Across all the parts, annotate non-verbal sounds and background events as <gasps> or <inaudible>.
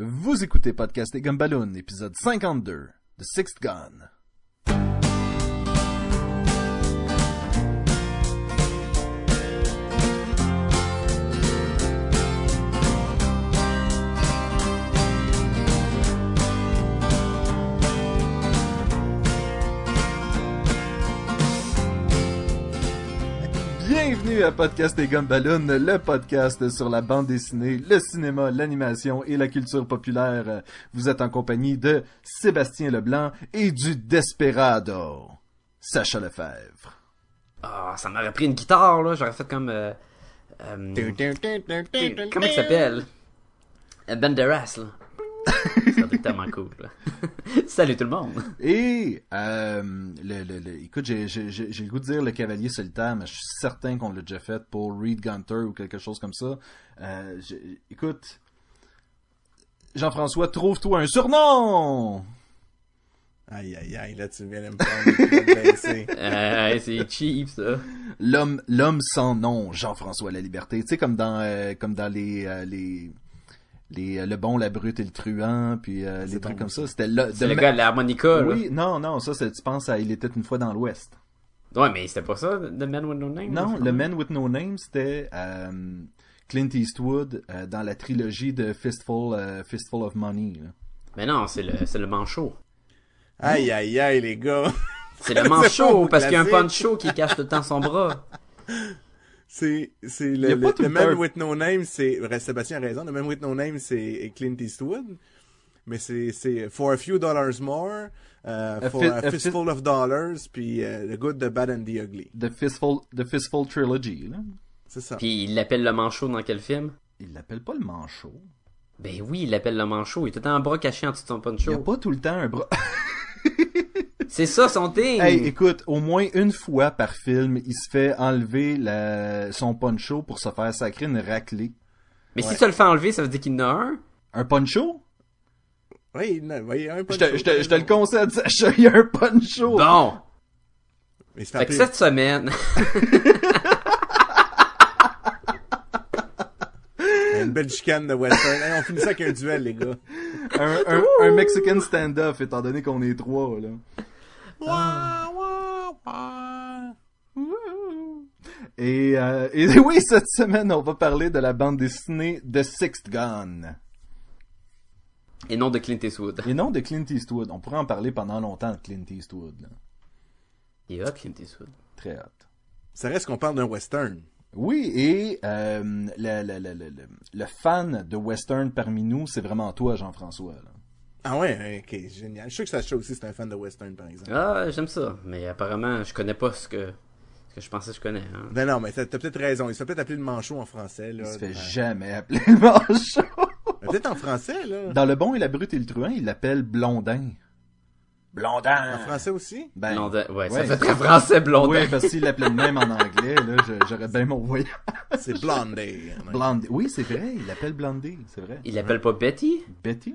Vous écoutez Podcast et Gumballoon, épisode 52, The Sixth Gun. Bienvenue à Podcast et Gumballoon, le podcast sur la bande dessinée, le cinéma, l'animation et la culture populaire. Vous êtes en compagnie de Sébastien Leblanc et du Desperado, Sacha Lefebvre. Ah, ça m'aurait pris une guitare, là. J'aurais fait comme... euh, euh, comment il s'appelle? Euh, Banderas, là. Ça aurait été tellement cool, là. <laughs> Salut tout le monde! Et, euh, le, le, le- écoute, j'ai, j'ai, j'ai j'ai le goût de dire le cavalier solitaire, mais je suis certain qu'on l'a déjà fait pour Reed Gunter ou quelque chose comme ça. Euh, écoute, Jean-François, trouve-toi un surnom! Aïe, aïe, aïe, là, tu viens de me prendre. <laughs> Euh, c'est cheap, ça. L'homme, l'homme sans nom, Jean-François La Liberté. Tu sais, comme dans, euh, comme dans les, euh, les, les, euh, le bon, la brute et le truand, puis euh, les trucs bon, comme ça. C'était le, C'est de le ma- gars de l'harmonica, là. Oui, non, non, ça, c'est, tu penses à Il était une fois dans l'Ouest. Ouais, mais c'était pas ça, The Man With No Name? Non, le Man with No Name, c'était euh, Clint Eastwood euh, dans la trilogie de Fistful, euh, Fistful of Money. là. Mais non, c'est le, c'est le manchot. Aïe, aïe, aïe, les gars. C'est le manchot, <laughs> parce qu'il y a un poncho qui cache tout le temps son bras. <laughs> C'est, c'est le, temps- with No Name, c'est, Sébastien a raison, le Man with No Name, c'est Clint Eastwood. Mais c'est, c'est For a Few Dollars More, euh, A For fi- a, a fi- Fistful of Dollars, puis euh, The Good, The Bad and The Ugly. The Fistful, The Fistful Trilogy. Là. C'est ça. Puis il l'appelle le manchot dans quel film? Il l'appelle pas le manchot. Ben oui, il l'appelle le manchot. Il est tout le temps un bras caché en dessous de son Il y a poncho. pas tout le temps un bras. <laughs> C'est ça son thing! hey, écoute, au moins une fois par film, il se fait enlever la... son poncho pour se faire sacrer une raclée. mais si tu le fais enlever, ça veut dire qu'il en a un? Un poncho? Oui, non, oui, il y a un peu Je te, le concède, Sacha, il y a un poncho. Bon! Mais Fait que cette semaine, <laughs> une belle chicane de western. Hey, on finit ça avec un duel, les gars. Un, un, un Mexican stand-off, étant donné qu'on est trois, là. Wah, wah, wah. Et, euh, et <laughs> oui, cette semaine, on va parler de la bande dessinée The Sixth Gun. et non de Clint Eastwood. Et non de Clint Eastwood. On pourrait en parler pendant longtemps de Clint Eastwood. Là. Il est Clint Eastwood. Très hot. Ça reste qu'on parle d'un western. Oui, et euh, le, le, le, le, le- le fan de western parmi nous, c'est vraiment toi, Jean-François. là. Ah ouais, ok, génial. Je suis sûr que Sacha aussi c'est un fan de western, par exemple. Ah, j'aime ça. Mais apparemment, je connais pas ce que, ce que je pensais que je connais. Hein. Ben non, mais t'as peut-être raison. Il se fait peut-être appeler le manchot en français, là. Il se fait Euh, jamais appeler le manchot. ben, Peut-être en français, là. Dans Le Bon et la Brute et le Truand, il l'appelle Blondin. Blondin! En français aussi? Ben, Blondin. Ouais, ça ouais. fait très français, Blondin. Oui, parce qu'il l'appelait même en anglais, là, j'aurais bien mon voyage. C'est Blondie. Blondie. Oui, c'est vrai, il l'appelle Blondie, c'est vrai. Il l'appelle pas Betty? Betty?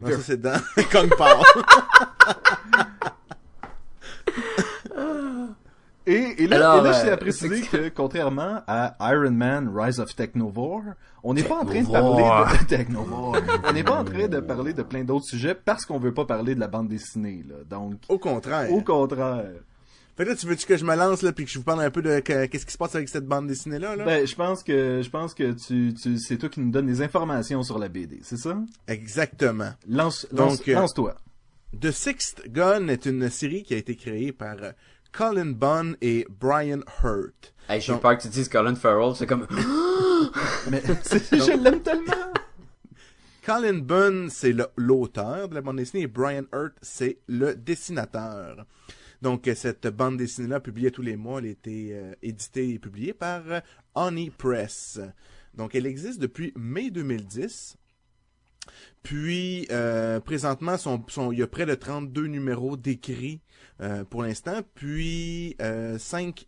Non, ça c'est dans <laughs> Kong Pao. Et, et là, Alors, et là, je euh, tiens à préciser que, contrairement à Iron Man Rise of Technovore, on n'est pas en train de parler de <laughs> Technovore. on n'est pas en train de parler de plein d'autres sujets parce qu'on veut pas parler de la bande dessinée, là. Donc, Au contraire. au contraire. Fait que là, tu veux-tu que je me lance, là, puis que je vous parle un peu de que- qu'est-ce qui se passe avec cette bande dessinée-là, là? Ben, je pense que, je pense que tu, tu, c'est toi qui nous donnes des informations sur la BD, c'est ça? Exactement. Lance, Donc, lance, euh, lance-toi. The Sixth Gun est une série qui a été créée par euh, Colin Bunn et Brian Hurt. Hey, j'ai Donc- peur que tu dises Colin Farrell, c'est comme... <gasps> Mais, <laughs> c'est- je l'aime tellement! Colin Bunn, c'est le- l'auteur de la bande dessinée et Brian Hurt, c'est le dessinateur. Donc, euh, cette bande dessinée-là, publiée tous les mois, elle a été euh, éditée et publiée par euh, Honey Press. Donc, elle existe depuis mai 2010. Puis, présentement, il y a près de 32 numéros d'écrits pour l'instant. Puis, euh, 5...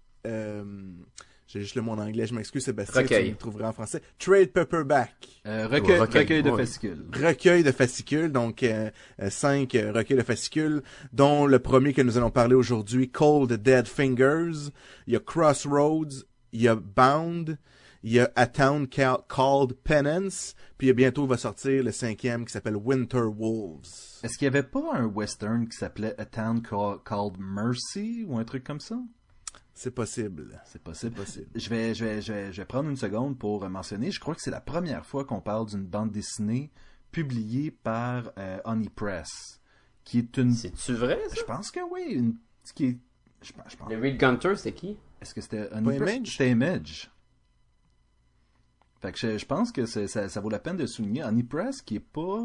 j'ai juste le mot en anglais, je m'excuse Sébastien, Recueil. tu le trouveras en français. Trade Paperback. Euh, recueil, Recueil, recueil de ouais. fascicules. recueil de fascicules, donc euh, euh, cinq euh, recueils de fascicules, dont le premier que nous allons parler aujourd'hui, Cold Dead Fingers. Il y a Crossroads, il y a Bound, Il y a A Town Ca- Called Penance, puis bientôt va sortir le cinquième qui s'appelle Winter Wolves. Est-ce qu'il y avait pas un western qui s'appelait A Town Ca- Called Mercy ou un truc comme ça? C'est possible. C'est possible. possible. Je vais, je, vais, je, vais, je vais prendre une seconde pour mentionner. Je crois que c'est la première fois qu'on parle d'une bande dessinée publiée par euh, Honey Press, qui est une. C'est-tu vrai, Je pense que oui, une. Qui est, je, pense- je pense. Le Reed Gunter, c'est qui? Est-ce que c'était Honey Press? Image? C'était Image. Fait que je, je pense que c'est- ça, ça vaut la peine de souligner Honey Press qui est pas.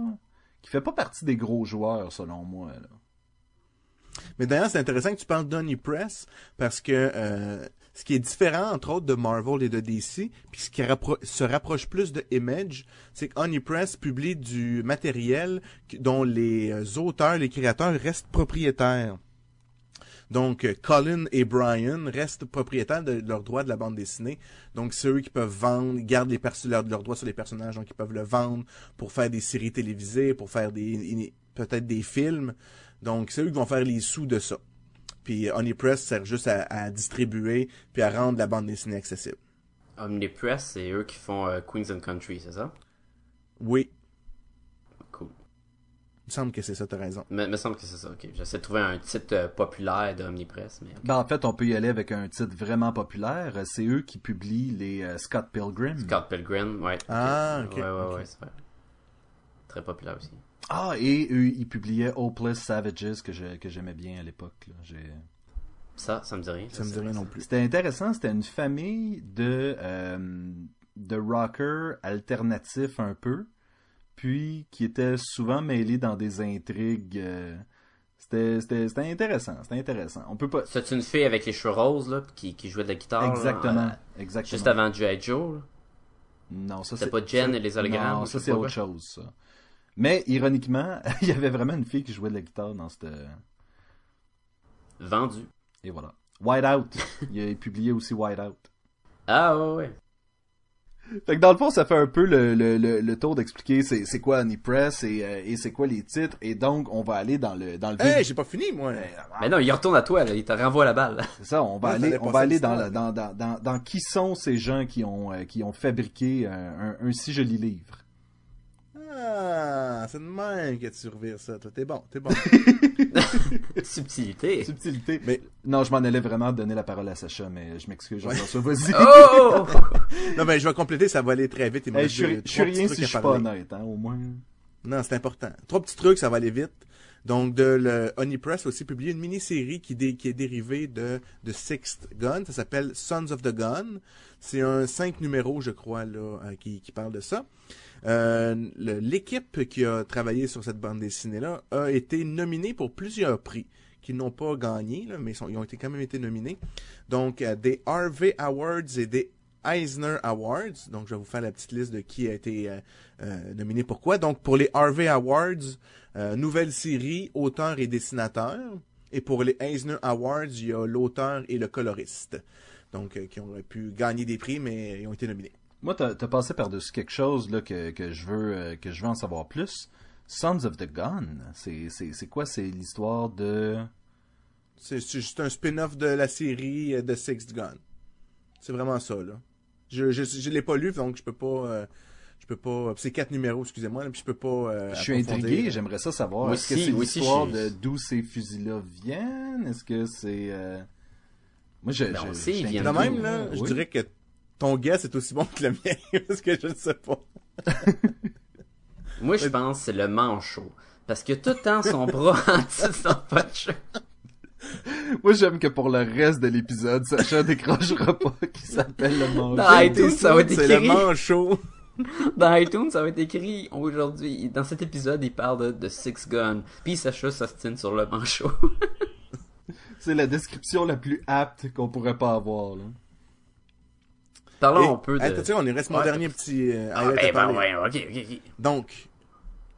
qui fait pas partie des gros joueurs selon moi. Là. Mais d'ailleurs, c'est intéressant que tu parles d'Honey Press parce que euh, ce qui est différent, entre autres, de Marvel et de DC, puis ce qui se rapproche plus de Image, c'est que Press publie du matériel dont les euh, auteurs, les créateurs restent propriétaires. Donc, euh, Colin et Brian restent propriétaires de leurs droits de la bande dessinée. Donc, c'est eux qui peuvent vendre, gardent les leurs droits sur les personnages, donc ils peuvent le vendre pour faire des séries télévisées, pour faire des peut-être des films. Donc, c'est eux qui vont faire les sous de ça. Puis Honey Press sert juste à, à distribuer puis à rendre la bande dessinée accessible. Omnipress, c'est eux qui font euh, Queens and Country, c'est ça? Oui, Cool. il me semble que c'est ça, t'as raison. Me, me semble que c'est ça, ok. J'essaie de trouver un titre euh, populaire d'Omnipress, mais... Ben, en fait, on peut y aller avec un titre vraiment populaire. C'est eux qui publient les euh, Scott Pilgrim. Scott Pilgrim, ouais. Ah, ok, Ouais, ouais, ok. ouais, c'est vrai. Très populaire aussi. Ah, et eux, ils publiaient Hopeless Savages que je- que j'aimais bien à l'époque. là. J'ai- Ça, ça me dit rien. Ça me dit rien non plus. C'était intéressant, c'était une famille de, euh, de rockers alternatifs un peu, puis qui étaient souvent mêlés dans des intrigues. euh, c'était, c'était, c'était intéressant, c'était intéressant. On peut pas... C'est une fille avec les cheveux roses, là, qui, qui jouait de la guitare. là, Exactement, euh, exactement. juste avant G.I. Joe, là. Non, ça C'était c'est... pas Jen et les hologrammes, Non, ça c'est pas autre quoi. chose, ça. Mais, ironiquement, <laughs> il y avait vraiment une fille qui jouait de la guitare dans cette... Vendu. Et voilà. White Out. il a publié aussi White Out. Ah, ouais, ouais. Fait que dans le fond, ça fait un peu le, le, le, le tour d'expliquer c'est, c'est quoi Honey Press et, euh, et c'est quoi les titres. Et donc, on va aller dans le dans le Hey, j'ai pas fini, moi. Mais non, il retourne à toi, là. Il te renvoie la balle. <laughs> C'est ça, on va Ouais, aller, on va aller dans, la- dans, dans, dans, dans qui sont ces gens qui ont, euh, qui ont fabriqué un, un, un si joli livre. Ah, c'est de même que tu revires ça. Toi, t'es bon, t'es bon. <laughs> Subtilité. Subtilité. Mais- Non, je m'en allais vraiment donner la parole à Sacha, mais je m'excuse, vas-y. Oh! <laughs> non, mais je vais compléter, ça va aller très vite. Hey, je suis deux- je suis trois petits rien si je suis pas honnête, hein, au moins. Non, c'est important. Trois petits trucs, ça va aller vite. Donc, de le Honey Press a aussi publié une mini-série qui, dé- qui est dérivée de, de Sixth Gun. Ça s'appelle Sons of the Gun. C'est un cinq numéros, je crois, euh, qui, parle de ça. Euh, L'équipe qui a travaillé sur cette bande dessinée-là a été nominée pour plusieurs prix qu'ils n'ont pas gagné, mais ils, ont quand même été nominés. Donc, euh, des Harvey Awards et des Eisner Awards. Donc, je vais vous faire la petite liste de qui a été nominé pourquoi. Donc, pour les Harvey Awards, nouvelle série, auteur et dessinateur. Et pour les Eisner Awards, il y a l'auteur et le coloriste. Donc, euh, qui auraient pu gagner des prix, mais ils ont été nominés. Moi, t'as, t'as passé par-dessus quelque chose là, que, que, je veux, euh, que je veux en savoir plus. Sons of the Gun, c'est, c'est, c'est quoi? C'est l'histoire de... C'est juste un spin-off de la série euh, de Sixth Gun. C'est vraiment ça, là. Je, je, je l'ai pas lu, donc je peux pas... euh, je peux pas... C'est quatre numéros, excusez-moi, puis je peux pas... euh, Je suis intrigué, j'aimerais ça savoir. Est-ce que c'est l'histoire de d'où ces fusils-là viennent? Est-ce que c'est... Moi, je, Ben, on je- sait, je De même, là, je dirais que ton guess est aussi bon que le mien, <laughs> parce que je ne sais pas. Moi, je pense que c'est le manchot. Parce que tout le temps, son bras <laughs> en dessous de son punch. Moi, j'aime que pour le reste de l'épisode, Sacha <laughs> décrochera pas qui s'appelle le manger. Dans iTunes, ça va être C'est le écrit. manchot. Dans iTunes, ça va être écrit aujourd'hui. Dans cet épisode, il parle de, de Six Gun. Puis Sacha s'ostine sur le manchot. C'est la description la plus apte qu'on pourrait pas avoir. Là. Parlons Et, un peu de... hey, tu sais, on est reste mon Ouais. dernier petit euh, Ah, ben, ben, ouais, ok, ok, ok. Donc,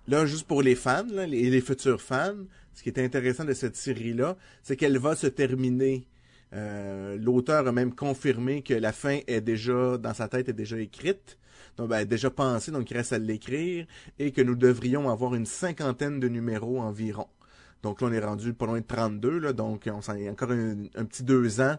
là, juste pour les fans, là, les, les futurs fans, ce qui est intéressant de cette série-là, c'est qu'elle va se terminer. Euh, L'auteur a même confirmé que la fin est déjà, dans sa tête, est déjà écrite. Donc, ben, déjà pensée, donc il reste à l'écrire. Et que nous devrions avoir une cinquantaine de numéros environ. Donc là, on est rendu pas loin de 32, là, donc on s'en il y a encore un, un petit deux ans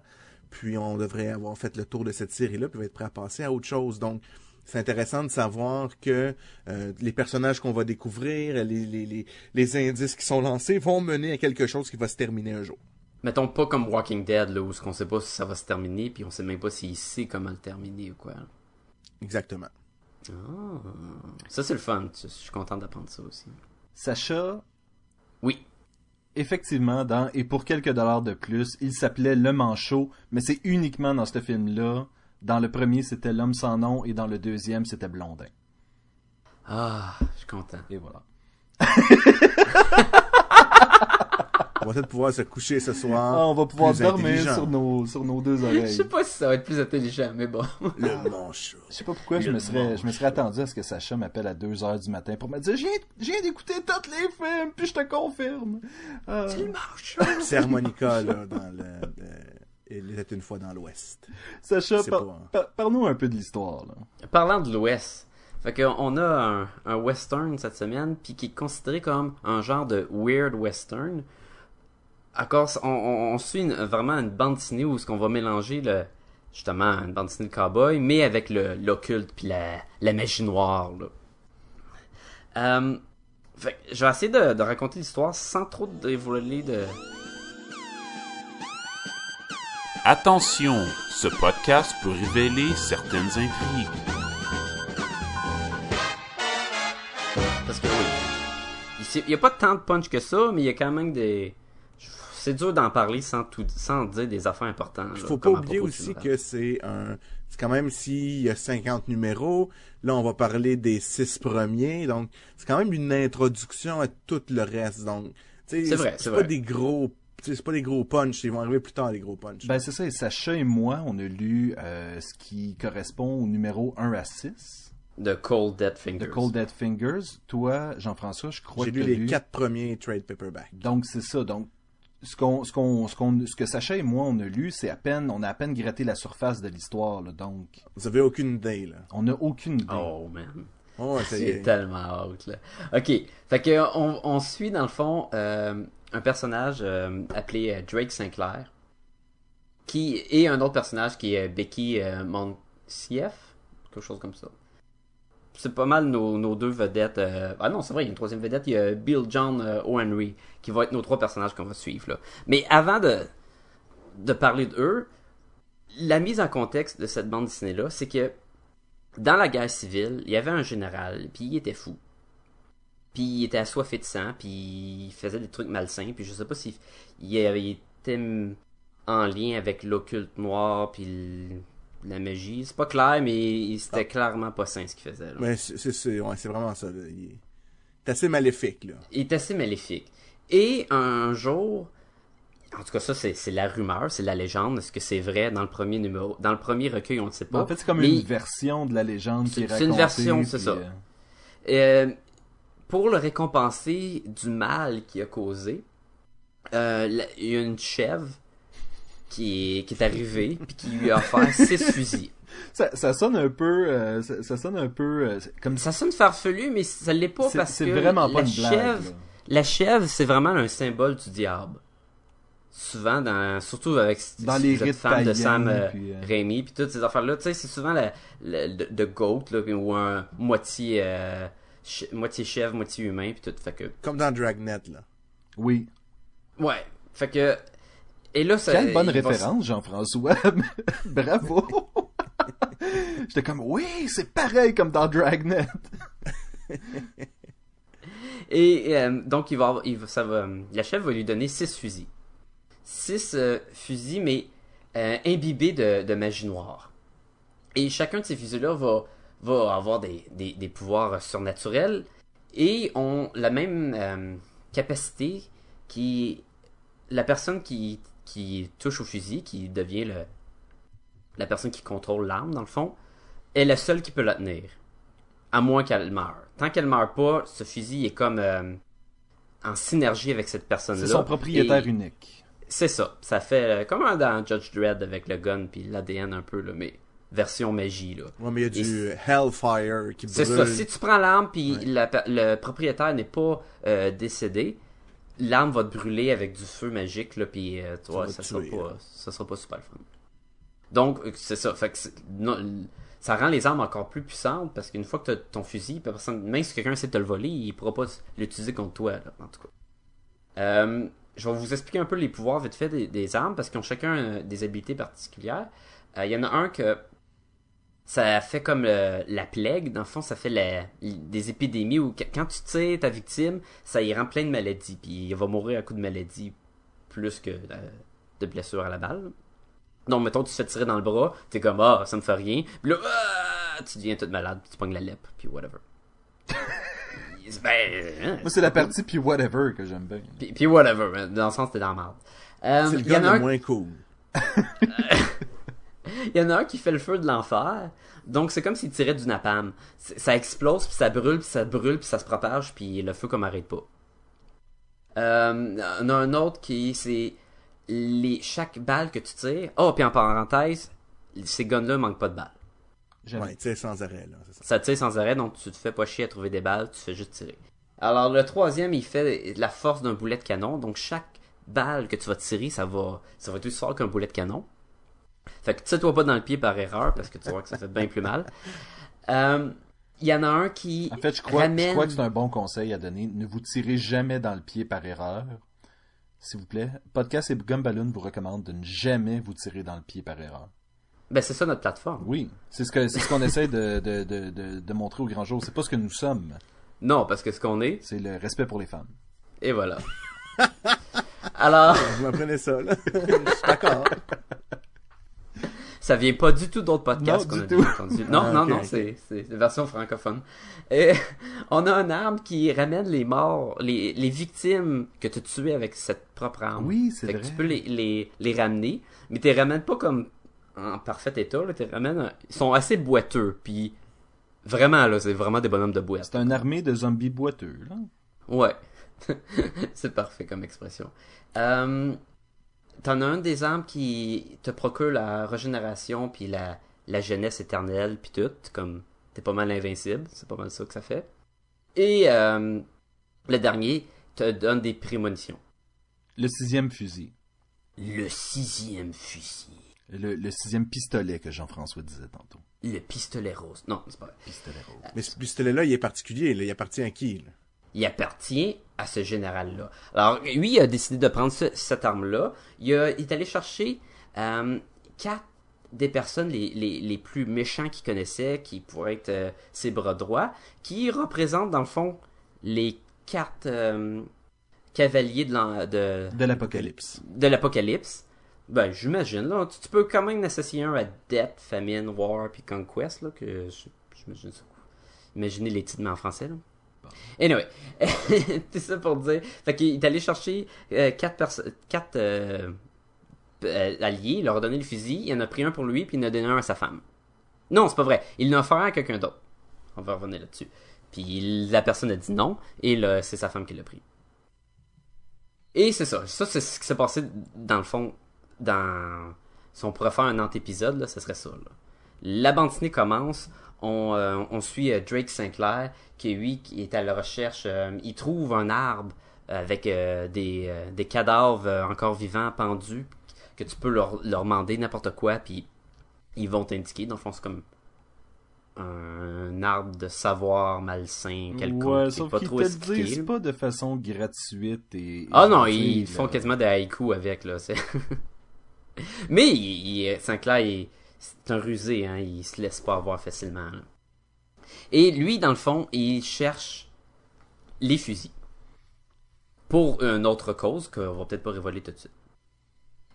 puis on devrait avoir fait le tour de cette série-là, puis on va être prêt à passer à autre chose. Donc, c'est intéressant de savoir que euh, les personnages qu'on va découvrir, les, les, les, les indices qui sont lancés vont mener à quelque chose qui va se terminer un jour. Mettons pas comme Walking Dead, là, où on sait pas si ça va se terminer, puis on sait même pas s'il sait comment le terminer ou quoi. Exactement. Ah, ça c'est le fun. Je suis content d'apprendre ça aussi. Sacha, Oui. Effectivement, dans Et pour quelques dollars de plus, il s'appelait Le Manchot, mais c'est uniquement dans ce film-là. Dans le premier, c'était L'Homme sans nom, et dans le deuxième, c'était Blondin. Ah, je suis content. Et voilà. <laughs> On va peut-être pouvoir se coucher ce soir. Ah, on va pouvoir dormir sur nos, sur nos deux Je oreilles. sais pas si ça va être plus intelligent, mais bon. Le manchot. Je sais pas pourquoi je Le me serais, je me serais attendu à ce que Sacha m'appelle à 2 heures du matin pour me dire, j'ai, j'ai d'écouter tous les films, puis je te confirme. Euh, C'est harmonica, là, dans le... le- Il était une fois dans l'Ouest. Sacha, C'est par- pas- par- parle-nous un peu de l'histoire, là. Parlant de l'Ouest, fait que on a un, un western cette semaine, puis qui est considéré comme un genre de weird western. À cause, on, on, on suit une- vraiment une bande dessinée où ce qu'on va mélanger le justement une bande dessinée de cowboy, mais avec le l'occulte puis la, la magie noire. Là. Euh, fait je vais essayer de, de raconter l'histoire sans trop dévoiler de. Attention, ce podcast peut révéler certaines intrigues. Parce que oui. Il n'y a pas tant de punch que ça, mais il y a quand même des. C'est dur d'en parler sans tout sans dire des affaires importantes. Il là, faut pas oublier aussi que c'est un... C'est quand même s'il y a 50 numéros, là on va parler des six premiers, donc c'est quand même une introduction à tout le reste. Donc, C'est vrai, c'est pas des gros... C'est pas des gros punchs, ils vont arriver plus tard les gros punchs. Ben, c'est ça, et Sacha et moi, on a lu euh, ce qui correspond au numéro 1 à 6 De Cold Dead Fingers. de Cold Dead Fingers. Toi, Jean-François, je crois J'ai que lu t'as les lu... quatre premiers trade paperbacks. Donc, c'est ça. Donc, ce qu'on, ce qu'on, ce qu'on, ce que Sacha et moi, on a lu, c'est à peine, on a à peine gratté la surface de l'histoire, là. Donc, Vous avez aucune idée, là. on n'a aucune idée. Oh man. Oh, C'est tellement out là. Ok. Fait que on, on suit dans le fond euh, un personnage euh, appelé euh, Drake Sinclair. Qui et un autre personnage qui est Becky euh. Quelque chose comme ça. C'est pas mal nos, deux vedettes. euh, Ah non, c'est vrai, il y a une troisième vedette. Il y a Bill John euh, O'Henry qui va être nos trois personnages qu'on va suivre là. Mais avant de, de parler d'eux, la mise en contexte de cette bande dessinée-là, c'est que dans la guerre civile, il y avait un général, puis il était fou. Puis il était assoiffé de sang, puis il faisait des trucs malsains, puis je sais pas s'il il, il était en lien avec l'occulte noir, puis la magie. C'est pas clair, mais c'était clairement pas sain ce qu'il faisait. là. Mais c'est, c'est, ouais, c'est vraiment ça, là. Il est assez maléfique, là. Il est assez maléfique. Et un jour, en tout cas ça c'est c'est la rumeur, c'est la légende, est-ce que c'est vrai? Dans le premier numéro, dans le premier recueil on ne sait pas. En fait, c'est comme Mais- une version de la légende qui est C'est- racontée. c'est une version, c'est ça. euh, Euh, pour le récompenser du mal qu'il a causé, euh, il y a une chèvre qui est, qui est arrivée puis qui lui a offert six <laughs> fusils. ça, ça sonne un peu, euh, ça, ça sonne un peu euh, comme Ça sonne farfelu, mais ça l'est pas parce c'est que vraiment pas la une blague. chèvre, là. la chèvre, c'est vraiment un symbole du diable. Souvent, dans, surtout avec Dans si les rites de Sam euh, puis, euh, Raimi, puis toutes ces affaires-là, tu sais, c'est souvent la, la- de, de goat, là, ou un moitié, euh, ch- moitié chèvre, moitié humain, puis tout. Fait que, Comme dans Dragnet, là. Oui. ouais. Fait que, et là, ça. Quelle bonne référence, Jean-François. <laughs> Bravo. <laughs> J'étais comme, oui, c'est pareil comme dans Dragnet. Et euh, donc, il va, avoir- il va- ça va, la chèvre va lui donner six fusils. Six euh, fusils, mais euh, imbibés de, de magie noire. Et chacun de ces fusils-là va, va avoir des, des, des pouvoirs surnaturels et ont la même capacité qui. La personne qui, qui touche au fusil, qui devient le, la personne qui contrôle l'arme, dans le fond, est la seule qui peut la tenir. À moins qu'elle meure. Tant qu'elle meurt pas, ce fusil est comme euh, en synergie avec cette personne-là. C'est son propriétaire Et unique. C'est ça. Ça fait euh, comme dans Judge Dredd avec le gun puis l'ADN un peu, là, mais version magie. Là. Ouais, mais il y a Et du Hellfire qui C'est brûle. ça. Si tu prends l'arme puis Ouais. la pe- le propriétaire n'est pas euh, décédé, l'arme va te brûler avec du feu magique là puis euh, va ça sera tuer, pas là. ça sera pas super le fun. Donc, euh, c'est ça. Fait que non, ça rend les armes encore plus puissantes parce qu'une fois que tu as ton fusil, personne, même si quelqu'un essaie de te le voler, il pourra pas l'utiliser contre toi, là, en tout cas. Euh, je vais vous expliquer un peu les pouvoirs vite fait des, des armes parce qu'ils ont chacun des habilités particulières. Euh, Il y en a un que ça fait comme euh, la plague. Dans le fond, ça fait la- des épidémies où qu- quand tu tires ta victime, ça y rend plein de maladies. Puis il va mourir à coup de maladies plus que euh, de blessures à la balle. Donc, mettons, tu te fais tirer dans le bras, t'es comme, ah, ça me fait rien. Puis là, ah, tu deviens toute malade, tu pognes la lèpre, puis whatever. <laughs> ben, hein, Moi, c'est la partie puis whatever que j'aime bien. puis, puis whatever, hein, dans le sens t'es dans la merde. Euh, C'est le gars le un- moins cool. <laughs> <laughs> Il y en a un qui fait le feu de l'enfer. Donc c'est comme s'il tirait du napalm. Ça explose, puis ça brûle, puis ça brûle, puis ça se propage, puis le feu comme arrête pas. Euh, on a un autre qui c'est les chaque balle que tu tires. Oh, puis en parenthèse, ces guns-là manquent pas de balles. Ouais, tu sais, sans arrêt, là. Ça tire sans arrêt, donc tu te fais pas chier à trouver des balles, tu fais juste tirer. Alors le troisième, il fait la force d'un boulet de canon, donc chaque balle que tu vas tirer, ça va, ça va être aussi fort qu'un boulet de canon. Fait que tire-toi pas dans le pied par erreur, parce que tu vois que ça fait bien plus mal. <laughs> Euh, Il y en a un qui En fait, je crois, je ramène... crois que c'est un bon conseil à donner. Ne vous tirez jamais dans le pied par erreur. S'il vous plaît. Podcast et Gumballoon vous recommandent de ne jamais vous tirer dans le pied par erreur. Ben c'est ça notre plateforme. Oui, c'est ce que c'est ce qu'on essaie de, de, de, de, de montrer au grand jour. C'est pas ce que nous sommes. Non, parce que ce qu'on est, C'est le respect pour les femmes. et voilà. <laughs> Alors, Vous m'apprenez ça, là. <laughs> Je suis d'accord. Ça vient pas du tout d'autres podcasts Non, qu'on a déjà tout. entendus. Non, Ah, non, non, c'est c'est la version francophone. Et <laughs> on a une arme qui ramène les morts, les, les victimes que tu as tuées avec cette propre arme. Oui, c'est Fait que vrai. tu peux les, les, les ramener, mais tu les ramènes pas comme en parfait état, là, tu les ramènes, ils sont assez boiteux, puis vraiment, là, c'est vraiment des bonhommes de boîte. C'est une armée de zombies boiteux, là. Ouais. <laughs> c'est parfait comme expression. Euh, T'en as un des armes qui te procure la régénération puis la, la jeunesse éternelle puis tout, comme t'es pas mal invincible, c'est pas mal ça que ça fait. Et euh, le dernier te donne des prémonitions. Le sixième fusil. Le sixième fusil. Le, le sixième pistolet que Jean-François disait tantôt. Le pistolet rose. Non, c'est pas vrai. Pistolet rose. Mais ce pistolet-là, il est particulier, là. Il appartient à qui, là? Il appartient à ce général-là. Alors, lui, il a décidé de prendre ce- cette arme-là. Il, a- il est allé chercher euh, quatre des personnes les, les, les plus méchants qu'il connaissait, qui pourraient être euh, ses bras droits, qui représentent, dans le fond, les quatre euh, cavaliers de l'an- de, De l'apocalypse. de l'apocalypse. Ben, j'imagine, là. Tu, tu peux quand même associer un à Death, Famine, War, puis Conquest, là, que j'imagine ça. Imaginez les titres, mais en français, là. Anyway, <laughs> c'est ça pour dire. Fait qu'il est allé chercher euh, quatre, euh, euh, alliés, il leur a donné le fusil, il en a pris un pour lui, puis il en a donné un à sa femme. Non, c'est pas vrai. Il en a offert à quelqu'un d'autre. On va revenir là-dessus. Puis la personne a dit non, et c'est sa femme qui l'a pris. Et c'est ça. Ça, c'est ce qui s'est passé dans le fond. Dans. Si on pourrait faire un antépisode, ce serait ça. Là. La bande dessinée commence. On, euh, on suit euh, Drake Sinclair, qui lui, qui est à la recherche. euh, il trouve un arbre avec des, des cadavres encore vivants pendus, que tu peux leur, leur demander n'importe quoi, puis ils vont t'indiquer. Dans le fond, c'est comme un arbre de savoir malsain quelconque. Ouais, sauf pas trop expliqué, pas de façon gratuite et... et Ah non, ils font quasiment des haïkus avec, là. <laughs> Mais il, il- Sinclair, il- c'est un rusé, hein. Il se laisse pas avoir facilement, là. Et lui, dans le fond, il cherche les fusils. Pour une autre cause qu'on va peut-être pas révéler tout de suite.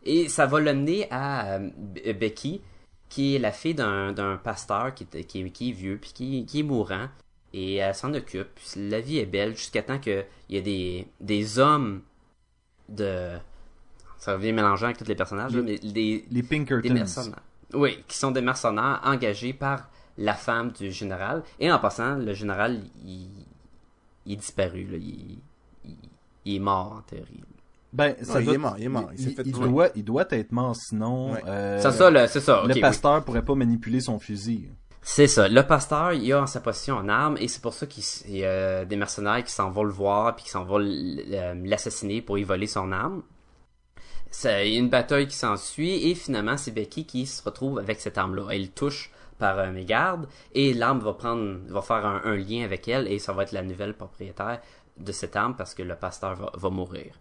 Et ça va l'amener à euh, Be- Becky, qui est la fille d'un pasteur qui, est- qui, est- qui est vieux, puis qui, qui est mourant. Et elle s'en occupe. Puis la vie est belle jusqu'à temps qu'il y a des, des hommes de... Ça revient mélangeant avec tous les personnages, là, mais des, Les des Pinkertons. Oui, qui sont des mercenaires engagés par la femme du général. Et en passant, le général, il, il est disparu. Là. Il, il, il est mort, en théorie. Ben, Non, ça il est mort, il est mort. Il fait doit, il doit être mort, sinon... Ouais. euh, c'est ça, le- c'est ça. le oui. pasteur pourrait pas manipuler son fusil. C'est ça. Le pasteur, il a en sa possession une arme et c'est pour ça qu'il y a des mercenaires qui s'en vont le voir puis qui s'en vont euh, l'assassiner pour y voler son arme. Ça, une bataille qui s'ensuit et finalement c'est Becky qui se retrouve avec cette arme-là. Elle touche par euh, mégarde et l'arme va prendre, va faire un, lien avec elle et ça va être la nouvelle propriétaire de cette arme parce que le pasteur va, mourir.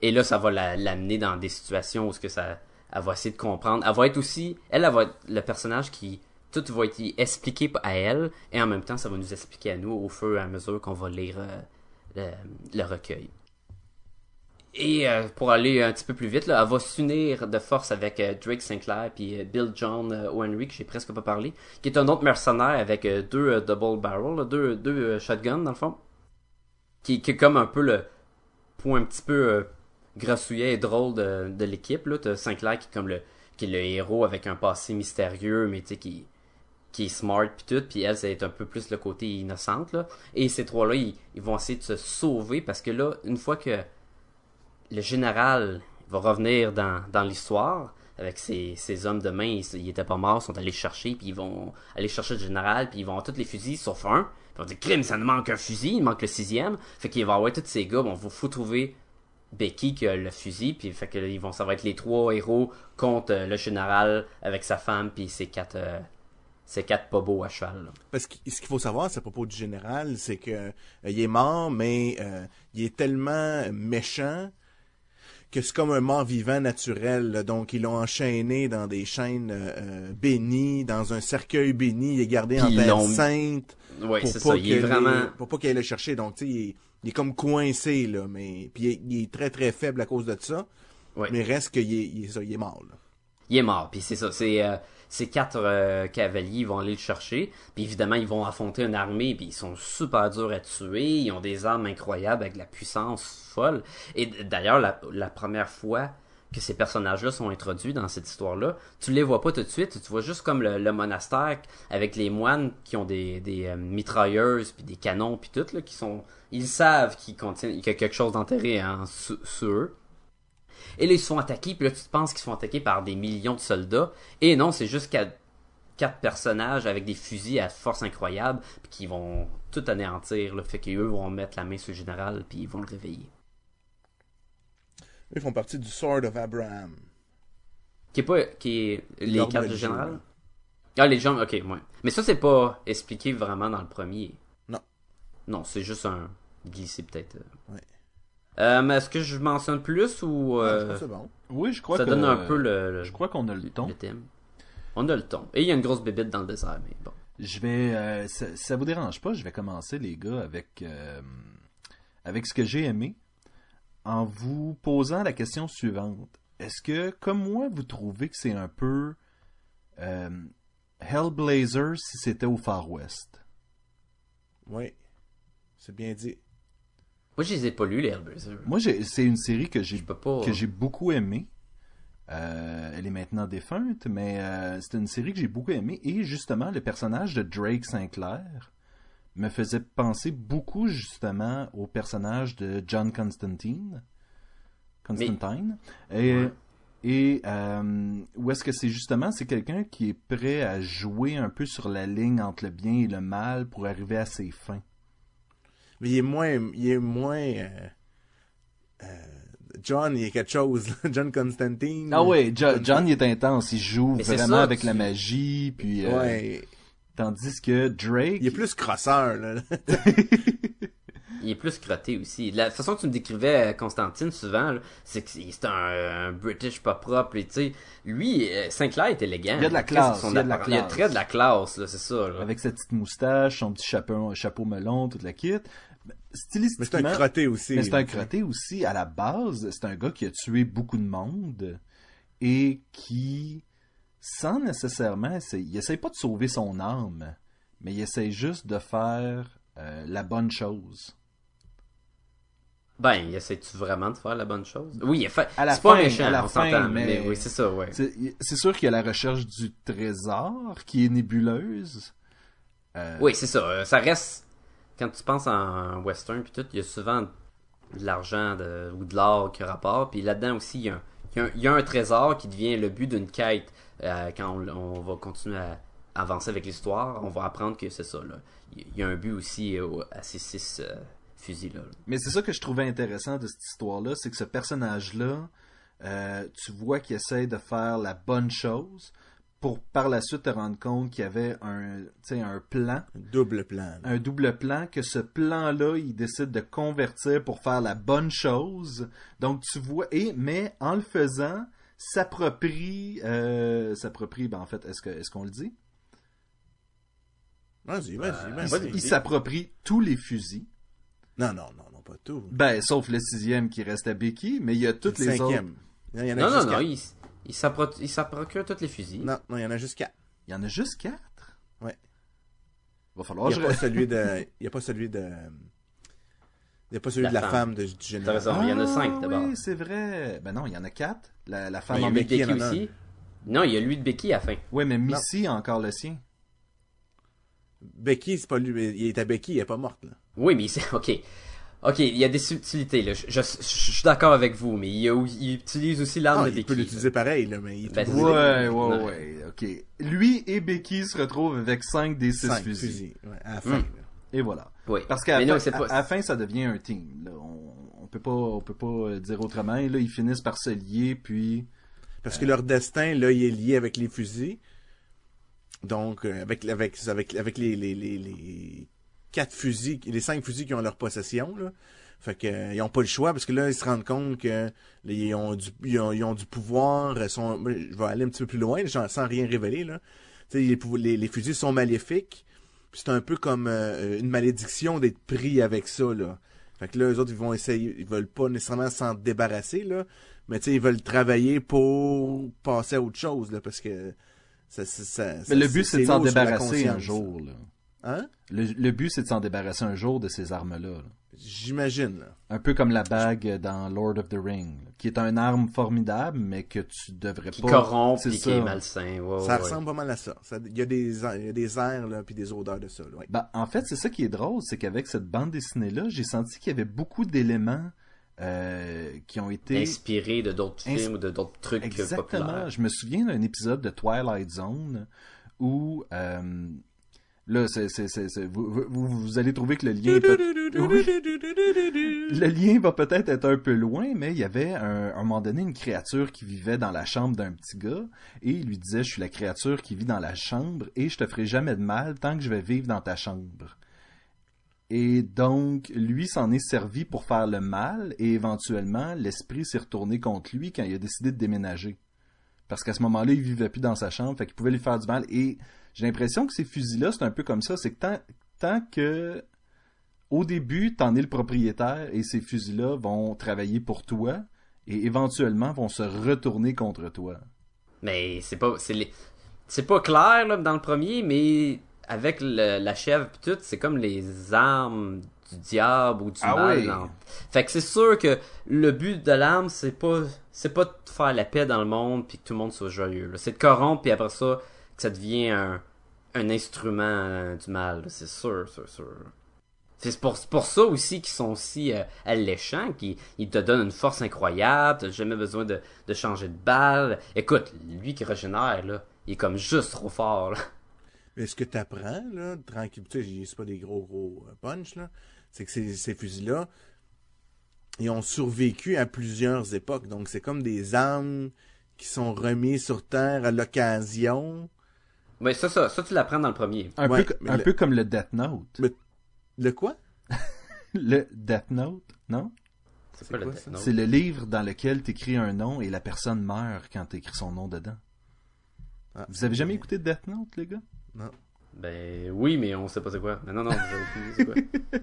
Et là, ça va la- l'amener dans des situations où ça, elle va essayer de comprendre. Elle va être aussi, elle, va être le personnage qui tout va être expliqué à elle et en même temps, ça va nous expliquer à nous au fur et à mesure qu'on va lire euh, le recueil. Et euh, pour aller un petit peu plus vite, là, elle va s'unir de force avec euh, Drake Sinclair puis euh, Bill John euh, O'Henry, que j'ai presque pas parlé, qui est un autre mercenaire avec deux double barrel, deux, shotguns dans le fond, qui, qui est comme un peu le point un petit peu grassouillet et drôle de, de l'équipe. Là, t'as Sinclair qui est comme le qui est le héros avec un passé mystérieux, mais tu sais qui qui est smart puis tout, puis elle c'est un peu plus le côté innocente là. Et ces trois-là, ils vont essayer de se sauver parce que là, une fois que le général va revenir dans, l'histoire avec ses, hommes de main, ils, ils étaient pas morts, ils sont allés chercher, puis ils vont aller chercher le général, puis ils vont avoir tous les fusils sauf un. Ils vont dire, crime, ça nous manque un fusil, il manque le sixième. Fait qu'il va avoir tous ces gars, bon, vous faut trouver Becky qui a le fusil, puis fait que vont, ça va être les trois héros contre euh, le général avec sa femme, puis ses quatre, euh, quatre pobos à cheval. Parce que ce qu'il faut savoir à propos du général, c'est que euh, il est mort, mais il est tellement méchant que c'est comme un mort vivant naturel. là. Donc ils l'ont enchaîné dans des chaînes euh, euh, bénies, dans un cercueil béni, il est gardé en Puis terre sainte. Ouais, pour c'est pas ça, il est vraiment... les- pour pas qu'il aille le chercher. Donc tu sais, il est, il est comme coincé là, mais puis il est, il est très très faible à cause de ça. Ouais. Mais reste qu'il est, il est, ça, il est mort. Là. Il est mort, puis c'est ça, c'est euh, ces quatre euh, cavaliers vont aller le chercher, puis évidemment ils vont affronter une armée, puis ils sont super durs à tuer, ils ont des armes incroyables avec de la puissance folle. Et d'ailleurs la, première fois que ces personnages-là sont introduits dans cette histoire-là, tu les vois pas tout de suite, tu vois juste comme le, monastère avec les moines qui ont des, des euh, mitrailleuses puis des canons puis tout là, qui sont, ils savent qu'ils contiennent qu'il y a quelque chose d'enterré en sur sur eux. Et là, ils se font attaquer, puis là, tu te penses qu'ils se font attaquer par des millions de soldats. Et non, c'est juste quatre, quatre personnages avec des fusils à force incroyable, puis qui vont tout anéantir. Là, fait qu'eux vont mettre la main sur le général, puis ils vont le réveiller. Ils font partie du Sword of Abraham. Qui est pas. Qui est les quatre du religieux, général? Ah, les gens, ok, ouais. Mais ça, c'est pas expliqué vraiment dans le premier. Non. Non, c'est juste un glissé, peut-être. euh. Ouais. Euh, mais est-ce que je mentionne plus ou. Ah, je euh, pense que c'est bon. Oui, je crois ça que... donne un peu le. le- Je crois qu'on a le ton. le thème. On a le ton. Et il y a une grosse bébête dans le désert, mais bon. Je vais, euh, ça, ça vous dérange pas, je vais commencer les gars avec euh, avec ce que j'ai aimé, en vous posant la question suivante. Est-ce que, comme moi, vous trouvez que c'est un peu euh, Hellblazer si c'était au Far West? Oui. C'est bien dit. Moi, je les ai pas lus, les Hellblazer. Moi, j'ai- c'est une série que j'ai pas. que j'ai beaucoup aimée. Euh, elle est maintenant défunte, mais euh, c'était une série que j'ai beaucoup aimée. Et justement, le personnage de Drake Sinclair me faisait penser beaucoup justement au personnage de John Constantine. Constantine. Et, Ouais. et euh, où est-ce que c'est justement, c'est quelqu'un qui est prêt à jouer un peu sur la ligne entre le bien et le mal pour arriver à ses fins. Mais il est moins. Il est moins. euh, euh, John, il est quelque chose. là. <laughs> John Constantine. Ah ouais, Jo- John il est intense, il joue Mais vraiment ça, avec tu- la magie, puis euh, Ouais. tandis que Drake, Il est plus crosseur, là. <laughs> <laughs> Il est plus crotté aussi. La façon que tu me décrivais euh, Constantine souvent, c'est que c'est un, un British pas propre. et Tu sais, lui, euh, Sinclair est élégant. Il y a de la classe, son il y a de la apparence- Il y a classe. très de la classe, là, c'est ça. Là. avec sa petite moustache, son petit chapeau, chapeau melon, toute la kit, Mais c'est stylistiquement, un crotté aussi. mais c'est un crotté aussi. À la base, c'est un gars qui a tué beaucoup de monde et qui, sans nécessairement, essayer- il essaye pas de sauver son âme, mais il essaye juste de faire euh, la bonne chose. Ben, essaie-tu vraiment de faire la bonne chose? Oui, il a fait. À la C'est pas méchant, à la on fin, s'entend, mais- mais... oui, c'est ça, ouais. C'est sûr qu'il y a la recherche du trésor qui est nébuleuse. Euh, Oui, c'est ça. euh, Ça reste. Quand tu penses en western puis tout, il y a souvent de l'argent de- ou de l'or qui rapport. Puis là-dedans aussi, il y, a un, il y a un- il y a un trésor qui devient le but d'une quête. Euh, quand on, on va continuer à avancer avec l'histoire, on va apprendre que c'est ça. Là. Il il y a un but aussi euh, à ces six Mais c'est ça que je trouvais intéressant de cette histoire-là, c'est que ce personnage-là, euh, tu vois qu'il essaie de faire la bonne chose pour par la suite te rendre compte qu'il y avait un, tu sais, un plan, Un double plan. là. un double plan, que ce plan-là, il décide de convertir pour faire la bonne chose. Donc tu vois, et mais en le faisant, s'approprie, euh, s'approprie, ben en fait, est-ce que est-ce qu'on le dit? Vas-y, vas-y, Euh, vas-y. vas-y. Il s'approprie tous les fusils. Non, non, non, non, pas tout. Ben, sauf le sixième qui reste à Becky, mais il y a toutes le les autres. cinquième. Non, il y en a Non, non, non, il, il il tous les fusils. Non, non, il y en a juste quatre. Il y en a juste quatre. Ouais. Va falloir Il n'y a, je... pas celui de... Il y a pas celui de... Il n'y a pas celui La de la femme. femme, de, du T'as général. raison. il y en a cinq, Ah, d'abord. Oui, c'est vrai. Ben non, il y en a quatre. La, la femme Mais il en Becky, il y Becky en a un. aussi. Non, il y a lui de Becky à la fin. Oui, mais Missy a encore le sien. Becky, c'est pas lui. Il est à Becky, il est pas morte, là. Oui, mais c'est. <laughs> Ok. Ok, il y a des subtilités, là. Je, je- je suis d'accord avec vous, mais il, il utilise aussi l'arme Ah, de il Becky. peut l'utiliser pareil, là, mais il Ben. Ouais, ouais, Non. ouais. Ok. Lui et Becky se retrouvent avec cinq des six Cinq fusils. fusils. Ouais, à la fin, Hmm. là. Et voilà. Oui. Parce qu'à la fin, pas. fin, ça devient un team. Là. On, on peut pas, on peut pas euh, dire autrement. Et là, ils finissent par se lier, puis. Parce que leur destin, là, il est lié avec les fusils. Donc, euh, avec, avec, avec, avec les, les, les, les quatre fusils, les cinq fusils qui ont leur possession, là. Fait que, euh, ils ont pas le choix parce que là, ils se rendent compte que ils, ont du, ils, ont, du pouvoir. euh, Sont, je vais aller un petit peu plus loin, sans rien révéler, là. Les, les, les fusils sont maléfiques. C'est un peu comme une malédiction d'être pris avec ça, là. Fait que là, eux autres, ils vont essayer, ils veulent pas nécessairement s'en débarrasser, là. Mais ils veulent travailler pour passer à autre chose, là, parce que ça, ça, ça- Mais le but, c'est de s'en débarrasser un jour. Là. Hein? Le, le but, c'est de s'en débarrasser un jour de ces armes-là. là. J'imagine, là. Un peu comme la bague dans Lord of the Ring, là, qui est une arme formidable, mais que tu devrais Qui pas. corrompt C'est qui est malsain. Ça ouais. ressemble pas mal à ça. Ça- Il y a des, a- il y a des airs, là, puis des odeurs de ça, là, ouais. Ben, en fait, c'est ça qui est drôle, c'est qu'avec cette bande dessinée-là, j'ai senti qu'il y avait beaucoup d'éléments euh, qui ont été Inspiré de d'autres films ou de d'autres trucs Exactement. populaires. Je me souviens d'un épisode de Twilight Zone où euh, là, c'est, c'est, c'est, c'est- vous, vous, vous allez trouver que le lien est peut- Oui. le lien va peut-être être un peu loin, mais il y avait un, à un moment donné une créature qui vivait dans la chambre d'un petit gars et il lui disait je suis la créature qui vit dans la chambre et je te ferai jamais de mal tant que je vais vivre dans ta chambre. Et donc, lui s'en est servi pour faire le mal, et éventuellement, l'esprit s'est retourné contre lui quand il a décidé de déménager. Parce qu'à ce moment-là, il vivait plus dans sa chambre, fait qu'il pouvait lui faire du mal. Et j'ai l'impression que ces fusils-là, c'est un peu comme ça. C'est que tant, que, au début, t'en es le propriétaire, et ces fusils-là vont travailler pour toi, et éventuellement vont se retourner contre toi. Mais c'est pas c'est pas clair là, dans le premier, mais avec le- la chèvre pis tout, c'est comme les armes du diable ou du Ah mal. oui. non. Fait que c'est sûr que le but de l'arme, c'est pas c'est pas de faire la paix dans le monde puis que tout le monde soit joyeux. C'est de corrompre puis après ça que ça devient un, un instrument euh, du mal. C'est sûr, sûr, sûr. C'est pour, c'est pour ça aussi qu'ils sont aussi euh, alléchants, qu'ils ils te donnent une force incroyable, t'as jamais besoin de, de changer de balle. Écoute, lui qui régénère, là, il est comme juste trop fort. Là. Mais ce que tu apprends, là, tranquille, tu sais, c'est pas des gros, gros euh, punch, là, c'est que ces, ces fusils-là, ils ont survécu à plusieurs époques. Donc, c'est comme des armes qui sont remises sur Terre à l'occasion. Mais ça, ça, ça tu l'apprends dans le premier. Un, Ouais, peu, mais un le- peu comme le Death Note. Mais- Le quoi? <laughs> Le Death Note, non? C'est pas le? Note. C'est le livre dans lequel tu écris un nom et la personne meurt quand tu écris son nom dedans. Ah, Vous avez jamais écouté Death Note, les gars? Non. Ben oui, mais on sait pas c'est quoi. Mais non, non, c'est quoi. <laughs>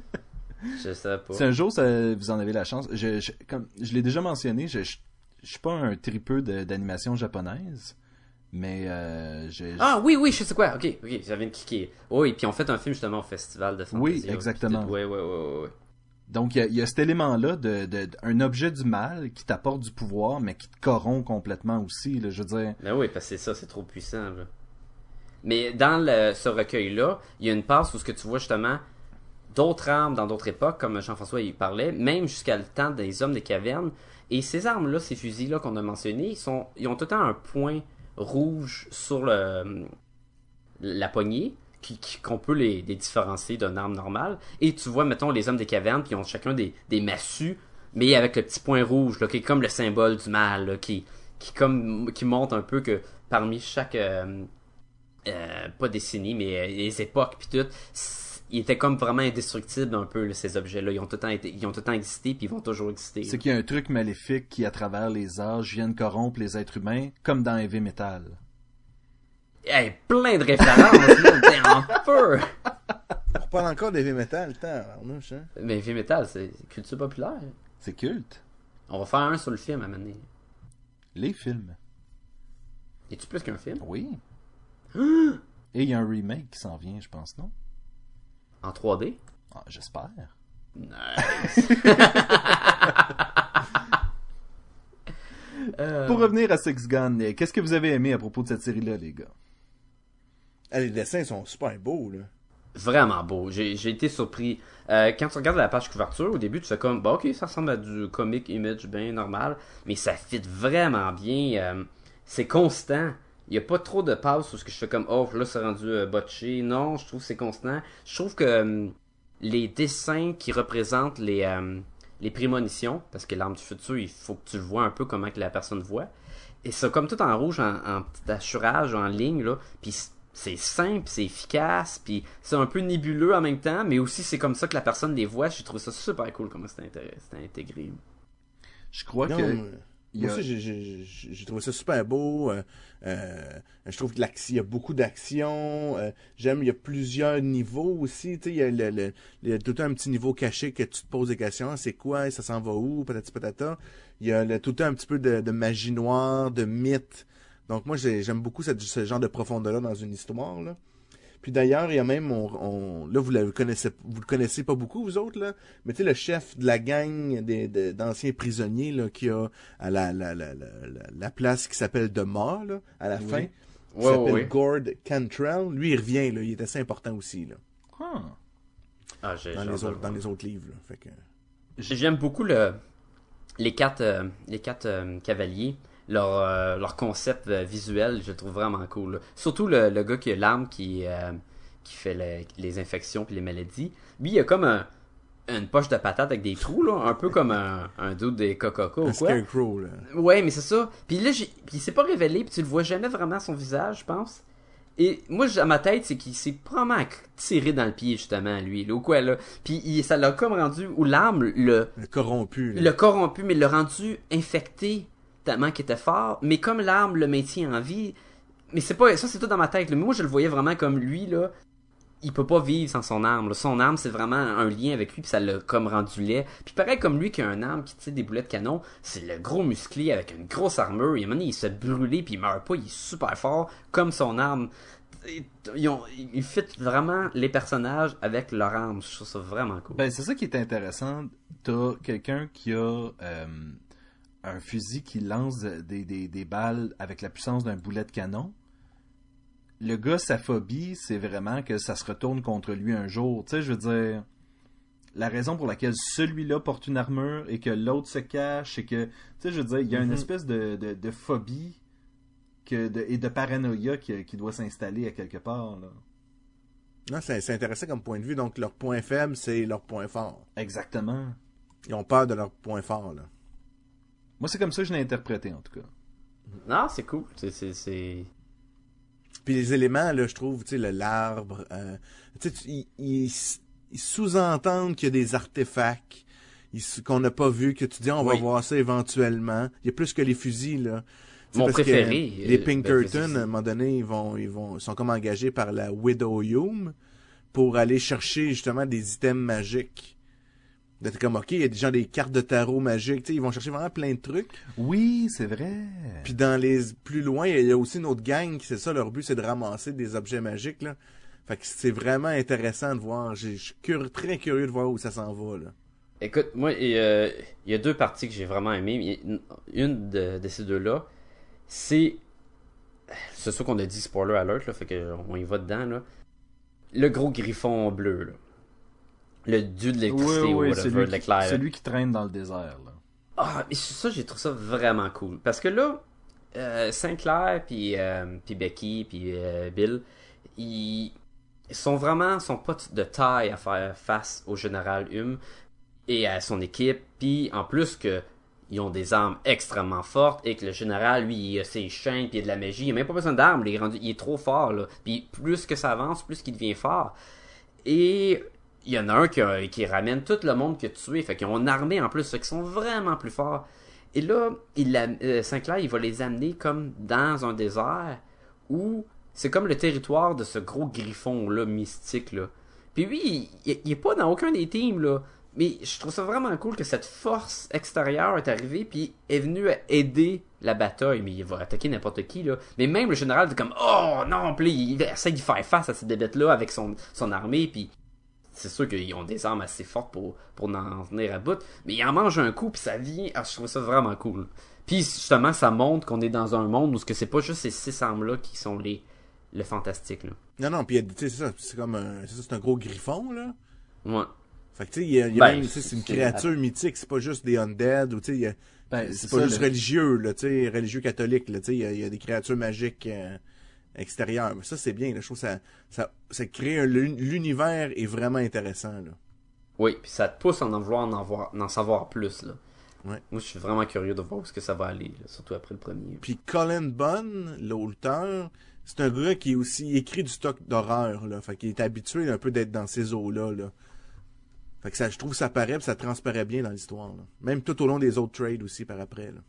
Je sais pas. Si un jour ça- vous en avez la chance, je, je, comme, je l'ai déjà mentionné, je, je, je suis pas un tripeux de- d'animation japonaise, mais euh, je, Ah oui, oui, je sais quoi. Ok, ok, j'avais une kicker. Oui, et puis on fait un film justement au festival de Oui, Fantasia, exactement. ouais, ouais, ouais, ouais. donc il y a, il y a cet élément-là de, de, de- un objet du mal qui t'apporte du pouvoir, mais qui te corrompt complètement aussi. Là, je veux dire, Ben oui, parce que c'est ça, c'est trop puissant. Là. Mais dans ce recueil-là, il y a une passe où ce que tu vois justement d'autres armes dans d'autres époques, comme Jean-François y parlait, même jusqu'à le temps des hommes des cavernes. Et ces armes-là, ces fusils-là qu'on a mentionnés, ils, ils ont tout le un point rouge sur la poignée qu'on peut les, différencier d'une arme normale. Et tu vois, mettons, les hommes des cavernes, qui ont chacun des, massues mais avec le petit point rouge, là, qui est comme le symbole du mal, qui, qui, comme, qui montre un peu que parmi chaque, euh, euh, pas décennie, mais euh, les époques, puis tout, ils étaient comme vraiment indestructibles un peu, là, ces objets-là. Ils ont tout le temps, été, ils ont tout le temps existé, puis ils vont toujours exister. C'est qu'il y a un truc maléfique qui, à travers les âges, viennent corrompre les êtres humains, comme dans Heavy Metal. Hey, plein de références, <laughs> là, t'es en feu! On parle encore d'heavy metal, tant, Arnouche, hein? Mais Heavy Metal, c'est culture populaire. C'est culte. On va faire un sur le film à un donné. Les films. Es-tu plus qu'un film? Oui. <gasps> Et il y a un remake qui s'en vient, je pense, non? En 3D? Ah, J'espère. Nice! <laughs> Euh, Pour revenir à Six Gun, eh, qu'est-ce que vous avez aimé à propos de cette série-là, les gars? Ah, les dessins sont super beaux, là. Vraiment beau. J'ai j'ai été surpris. Euh, quand tu regardes la page couverture, au début, tu fais comme, bah ok, ça ressemble à du comic image bien normal, mais ça fit vraiment bien. euh, c'est constant. Il n'y a pas trop de passes où ce que je fais comme, oh là, c'est rendu euh, botché. Non, je trouve que c'est constant. Je trouve que euh, les dessins qui représentent les, euh, les prémonitions, parce que l'arme du futur, il faut que tu le vois un peu comment que la personne voit. Et c'est comme tout en rouge, en, en petit assurage, en ligne, là. Puis c'est simple, c'est efficace, puis c'est un peu nébuleux en même temps, mais aussi c'est comme ça que la personne les voit. J'ai trouvé ça super cool comment c'était intégré. Je crois Non, que... Moi a- aussi, j'ai- j'ai j'ai- j'ai trouvé ça super beau. Euh, je trouve qu'il y a beaucoup d'action. euh, J'aime, il y a plusieurs niveaux aussi. Tu sais, il y a, tout un petit niveau caché que tu te poses des questions. C'est quoi? Ça s'en va où? Patati patata. Il y a tout un petit peu de, magie noire, de mythe. Donc moi, j'ai- j'aime beaucoup ce genre de profondeur-là dans une histoire. Puis d'ailleurs, il y a même, on, on- là, vous le connaissez, vous le connaissez pas beaucoup, vous autres, là, mais tu sais, le chef de la gang des- d'anciens prisonniers, là, qui a à la, la, la, la, la- la place qui s'appelle de mort, là, à la Oui. fin, qui s'appelle ouais. Gord Cantrell. Lui, il revient, là, il est assez important aussi, là, Ah. Ah, j'ai- dans, les autres, dans les autres livres, là. Fait que... J'aime beaucoup le, les quatre, euh, les quatre euh, cavaliers. Leur, euh, leur concept euh, visuel, je le trouve vraiment cool. là. Surtout le, le gars qui a l'arme qui, euh, qui fait le- les infections puis les maladies. Lui, il a comme un, une poche de patate avec des trous, là, un peu comme un, un dude des Coca-Cola Un ou quoi. Scarecrow, là. Ouais, mais c'est ça. Puis là, puis il s'est pas révélé, puis tu le vois jamais vraiment son visage, je pense. Et moi, à ma tête, c'est qu'il s'est probablement tiré dans le pied, justement, lui, là, ou quoi, là. Puis il- ça l'a comme rendu, ou l'arme, le, Le corrompu, là. le corrompu, mais l'a rendu infecté tellement qu'il était fort. Mais comme l'arme le maintient en vie, mais c'est pas, ça c'est tout dans ma tête, là. Mais moi, je le voyais vraiment comme lui, là. Il peut pas vivre sans son arme. Son arme, c'est vraiment un lien avec lui, puis ça l'a comme rendu laid. Puis pareil comme lui qui a un arme qui tire des boulets de canon, c'est le gros musclé avec une grosse armure. Et il se brûler, puis il meurt pas, il est super fort, comme son arme. Ils, ont, fit vraiment les personnages avec leur arme. Je trouve ça vraiment cool. Ben, c'est ça qui est intéressant. T'as quelqu'un qui a euh, un fusil qui lance des, des, des balles avec la puissance d'un boulet de canon. Le gars, sa phobie, c'est vraiment que ça se retourne contre lui un jour. Tu sais, je veux dire, la raison pour laquelle celui-là porte une armure et que l'autre se cache, c'est que, tu sais, je veux dire, il y a une Mhm. espèce de, de, de phobie que de, et de paranoïa qui, qui doit s'installer à quelque part. Là. Non, c'est intéressant comme point de vue. Donc, leur point faible, c'est leur point fort. Exactement. Ils ont peur de leur point fort, là. Moi, c'est comme ça que je l'ai interprété, en tout cas. Non, c'est cool. C'est, c'est, c'est... Puis les éléments, là, je trouve, tu sais, l'arbre, euh, tu sais, ils, sous-entendent qu'il y a des artefacts ils- qu'on n'a pas vu, que tu dis, on va Oui. voir ça éventuellement. Il y a plus que les fusils, là. Mon parce que préféré, Les euh, Pinkerton, ben, à un moment donné, ils vont, ils vont, ils sont comme engagés par la Widow Hume pour aller chercher justement des items magiques. D'être comme, ok, il y a déjà des cartes de tarot magiques, tu sais, ils vont chercher vraiment plein de trucs. Oui, c'est vrai. Puis dans les plus loin, il y a aussi une autre gang qui c'est ça leur but, c'est de ramasser des objets magiques là. Fait que c'est vraiment intéressant de voir. J'ai- Je suis très curieux de voir où ça s'en va là. Écoute, moi, il y a- il y a deux parties que j'ai vraiment aimées. Une une de, de ces deux-là, c'est. C'est sûr qu'on a dit spoiler alert, là, fait qu'on y va dedans, là. Le gros griffon bleu, là. Le dieu de l'électricité Oui, ou oui, whatever, celui, de l'éclair. celui qui traîne dans le désert. Là. Ah, mais ça, j'ai trouvé ça vraiment cool. Parce que là, euh, Sinclair, puis euh, puis Becky, puis euh, Bill, ils ils sont vraiment sont pas de taille à faire face au général Hume. et à son équipe. Puis en plus que ils ont des armes extrêmement fortes et que le général, lui, il a ses chaînes puis il a de la magie. Il a même pas besoin d'armes. Il, est rendu- il est trop fort. Là. Puis plus que ça avance, plus qu'il devient fort. Et il y en a un qui, ramène tout le monde qu'il a tué. Fait qu'ils ont une armée en plus. Fait qu'ils sont vraiment plus forts. Et là, il euh, Sinclair, il va les amener comme dans un désert où c'est comme le territoire de ce gros griffon-là, mystique, là. Puis lui, il, est pas dans aucun des teams, là. Mais je trouve ça vraiment cool que cette force extérieure est arrivée puis est venue aider la bataille. Mais il va attaquer n'importe qui, là. Mais même le général dit comme, oh non, puis il essaie de faire face à cette bébête-là avec son, son armée, puis c'est sûr qu'ils ont des armes assez fortes pour, pour en venir à bout. Mais il en mange un coup, puis ça vient. Ah, je trouve ça vraiment cool. Puis justement, ça montre qu'on est dans un monde où ce que c'est pas juste ces six armes-là qui sont les le fantastique, là. Non, non, puis il y a- tu sais, c'est ça, c'est comme un, c'est ça, c'est un gros griffon, là. Ouais. Fait que, tu sais, il y a, il y a Ben, même, tu sais, c'est une c'est- créature mythique, c'est pas juste des undead, ou tu sais, Ben, c'est c'est pas ça, juste le- religieux, là, tu sais, religieux catholique, là, tu sais, il y a, il y a des créatures magiques euh, extérieures. Mais ça, c'est bien, là, je trouve que ça, ça, ça crée un, l'univers est vraiment intéressant, là. Oui, puis ça te pousse à en vouloir en, avoir, en savoir plus, là. Ouais. Moi, je suis vraiment curieux de voir où est-ce que ça va aller, là, surtout après le premier. Puis Colin Bunn, l'auteur, c'est un gars qui est aussi écrit du stock d'horreur, là. Fait qu'il est habitué un peu d'être dans ces eaux-là, là. Fait que ça, je trouve que ça paraît, ça transparaît bien dans l'histoire, là. Même tout au long des autres trades aussi par après, là.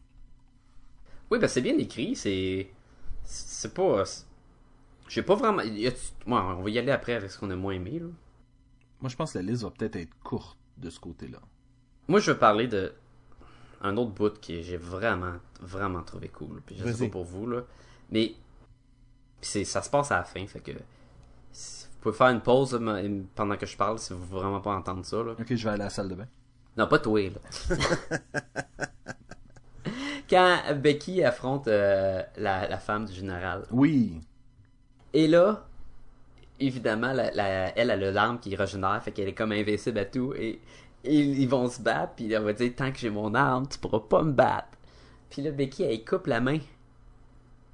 Oui, ben c'est bien écrit, c'est. C'est pas. J'ai pas vraiment. y a- Ouais, on va y aller après avec ce qu'on a moins aimé, là? Moi, je pense que la liste va peut-être être courte de ce côté-là. Moi, je veux parler de un autre bout que j'ai vraiment, vraiment trouvé cool. Puis je sais pas pour vous, là. Mais c'est, ça se passe à la fin, fait que si- vous pouvez faire une pause là, pendant que je parle si vous voulez vraiment pas entendre ça. Là. Ok, je vais aller à la salle de bain. Non, pas toi, là. <laughs> Quand Becky affronte euh, la, la femme du général. Oui. Et là, évidemment, la, la- elle a le larme qui régénère, fait qu'elle est comme invincible à tout. Et, et ils vont se battre, puis elle va dire Tant que j'ai mon arme, tu pourras pas me battre. Puis là, Becky, elle coupe la main.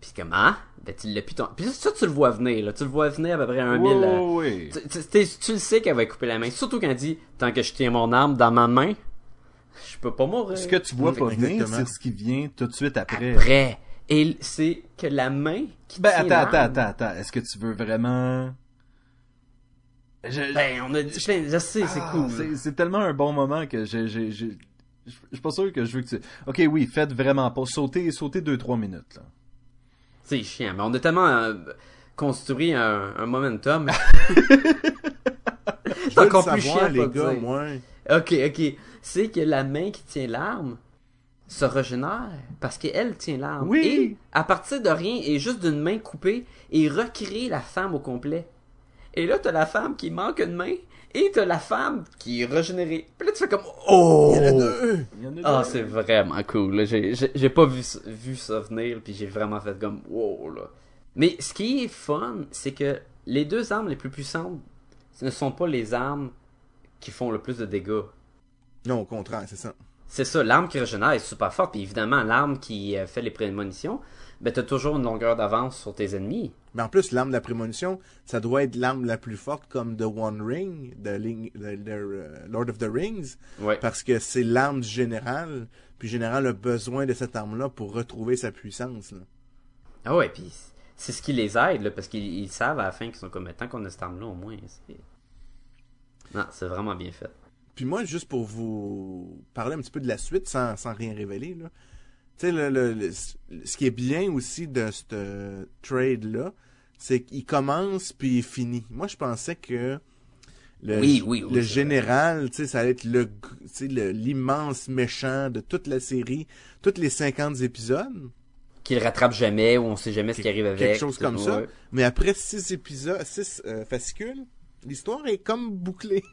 Puis comme Ah Ben tu l'as plus ton. Puis ça, tu le vois venir, là. Tu le vois venir à peu près un mille. euh, Oui, oui. tu, tu- le sais qu'elle va couper la main. Surtout quand elle dit Tant que je tiens mon arme dans ma main, je peux pas mourir. Ce que tu vois pas venir, c'est ce qui vient tout de suite après. Après. Et c'est que la main qui Ben, tient attends, l'arme- attends, attends, attends. Est-ce que tu veux vraiment... Je- Ben, on a dit. Je, je sais, c'est Ah, cool. c'est- C'est tellement un bon moment que j'ai... j'ai- j'ai- Je je suis pas sûr que je veux que tu... Ok, oui, faites vraiment pas. Sautez, sautez 2-3 minutes, là. C'est chiant, mais on a tellement euh, construit un, un momentum. <laughs> C'est encore plus savoir, chiant, les gars, dire. moi. Ok, ok. C'est que la main qui tient l'arme se régénère parce qu'elle tient l'arme. Oui. Et à partir de rien et juste d'une main coupée, et recrée la femme au complet. Et là, t'as la femme qui manque une main et t'as la femme qui est régénérée. Puis là, tu fais comme Oh! Il y en a deux. En a Ah, deux. c'est vraiment cool. J'ai pas vu, ça- vu ça venir, puis j'ai vraiment fait comme wow là. Mais ce qui est fun, c'est que les deux armes les plus puissantes, ce ne sont pas les armes qui font le plus de dégâts. Non, au contraire, c'est ça. C'est ça, l'arme qui régénère est super forte, puis évidemment, l'arme qui euh, fait les prémonitions, ben t'as toujours une longueur d'avance sur tes ennemis. Mais en plus, l'arme de la prémonition, ça doit être l'arme la plus forte comme The One Ring, de, euh, Lord of the Rings, Ouais. parce que c'est l'arme du général, puis le général a besoin de cette arme-là pour retrouver sa puissance. là. Ah ouais, puis c'est ce qui les aide, là, parce qu'ils ils savent à la fin qu'ils sont comme, tant qu'on a cette arme-là, au moins. Non, c'est vraiment bien fait. Puis moi, juste pour vous parler un petit peu de la suite, sans, sans rien révéler, là. Tu sais, le, le- le- ce qui est bien aussi de ce trade-là, c'est qu'il commence puis il finit. Moi, je pensais que le, Oui, oui, oui, le c'est général, tu sais, ça allait être le, l'immense méchant de toute la série, tous les 50 épisodes. Qu'ils rattrapent jamais, ou on sait jamais ce qui arrive avec. Quelque chose comme Ouais. ça. Mais après six épisodes, six euh, fascicules, l'histoire est comme bouclée. <laughs>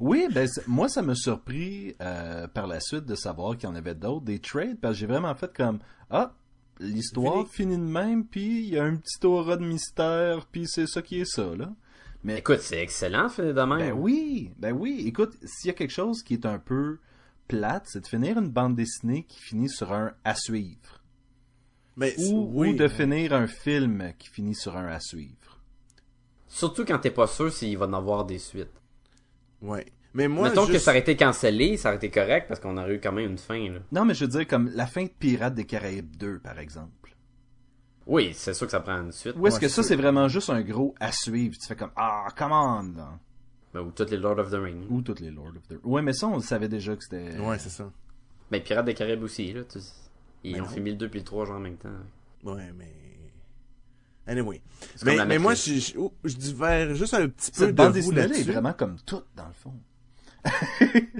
Oui, ben moi ça m'a surpris euh, par la suite de savoir qu'il y en avait d'autres, des trades, parce que j'ai vraiment fait comme ah l'histoire finit de même, puis il y a un petit aura de mystère, puis c'est ça qui est ça là. Mais Écoute, c'est excellent, fait de même. ben oui, ben oui. Écoute, s'il y a quelque chose qui est un peu plate, c'est de finir une bande dessinée qui finit sur un à suivre, Mais ou, oui, ou de finir un film qui finit sur un à suivre. Surtout quand t'es pas sûr s'il va en avoir des suites. Ouais. Mais moi, Mettons que ça aurait été cancellé, ça aurait été correct parce qu'on aurait eu quand même une fin. Là. Non, mais je veux dire, comme la fin de Pirates des Caraïbes 2, par exemple. Oui, c'est sûr que ça prend une suite. Ou est-ce Ouais, que ça, c'est- vraiment juste un gros à suivre? Tu fais comme, ah, come on! là. Ben, ou toutes les Lord of the Rings. Ou toutes les Lord of the... Ouais, mais ça, on le savait déjà que c'était... Ouais, c'est ça. Ben, Pirates des Caraïbes aussi, là. tu- Ils Ben ont non. filmé le 2 puis le 3 genre en même temps. Ouais, mais. Anyway. Mais, moi, je, je, je divers juste un petit peu Cette de bande vous dessinée-là est vraiment comme toute, dans le fond. <laughs>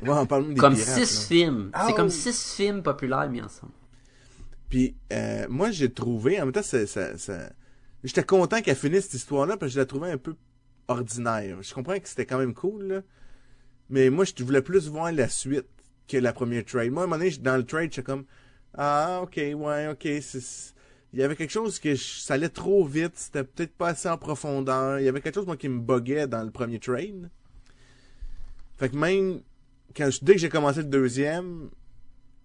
Ouais, on parle même des Comme pirates, six là. films. Ah, C'est comme six films populaires mis ensemble. Puis, euh, moi, j'ai trouvé, en même temps, ça, ça, ça- j'étais content qu'elle finisse cette histoire-là, parce que je la trouvais un peu ordinaire. Je comprends que c'était quand même cool, là. Mais moi, je voulais plus voir la suite que la première trade. Moi, à un moment donné, dans le trade, j'étais comme, ah, ok, ouais, ok, c'est... Il y avait quelque chose que je- ça allait trop vite, c'était peut-être pas assez en profondeur. Il y avait quelque chose, moi, qui me buguait dans le premier trade. Fait que même, quand je- dès que j'ai commencé le deuxième,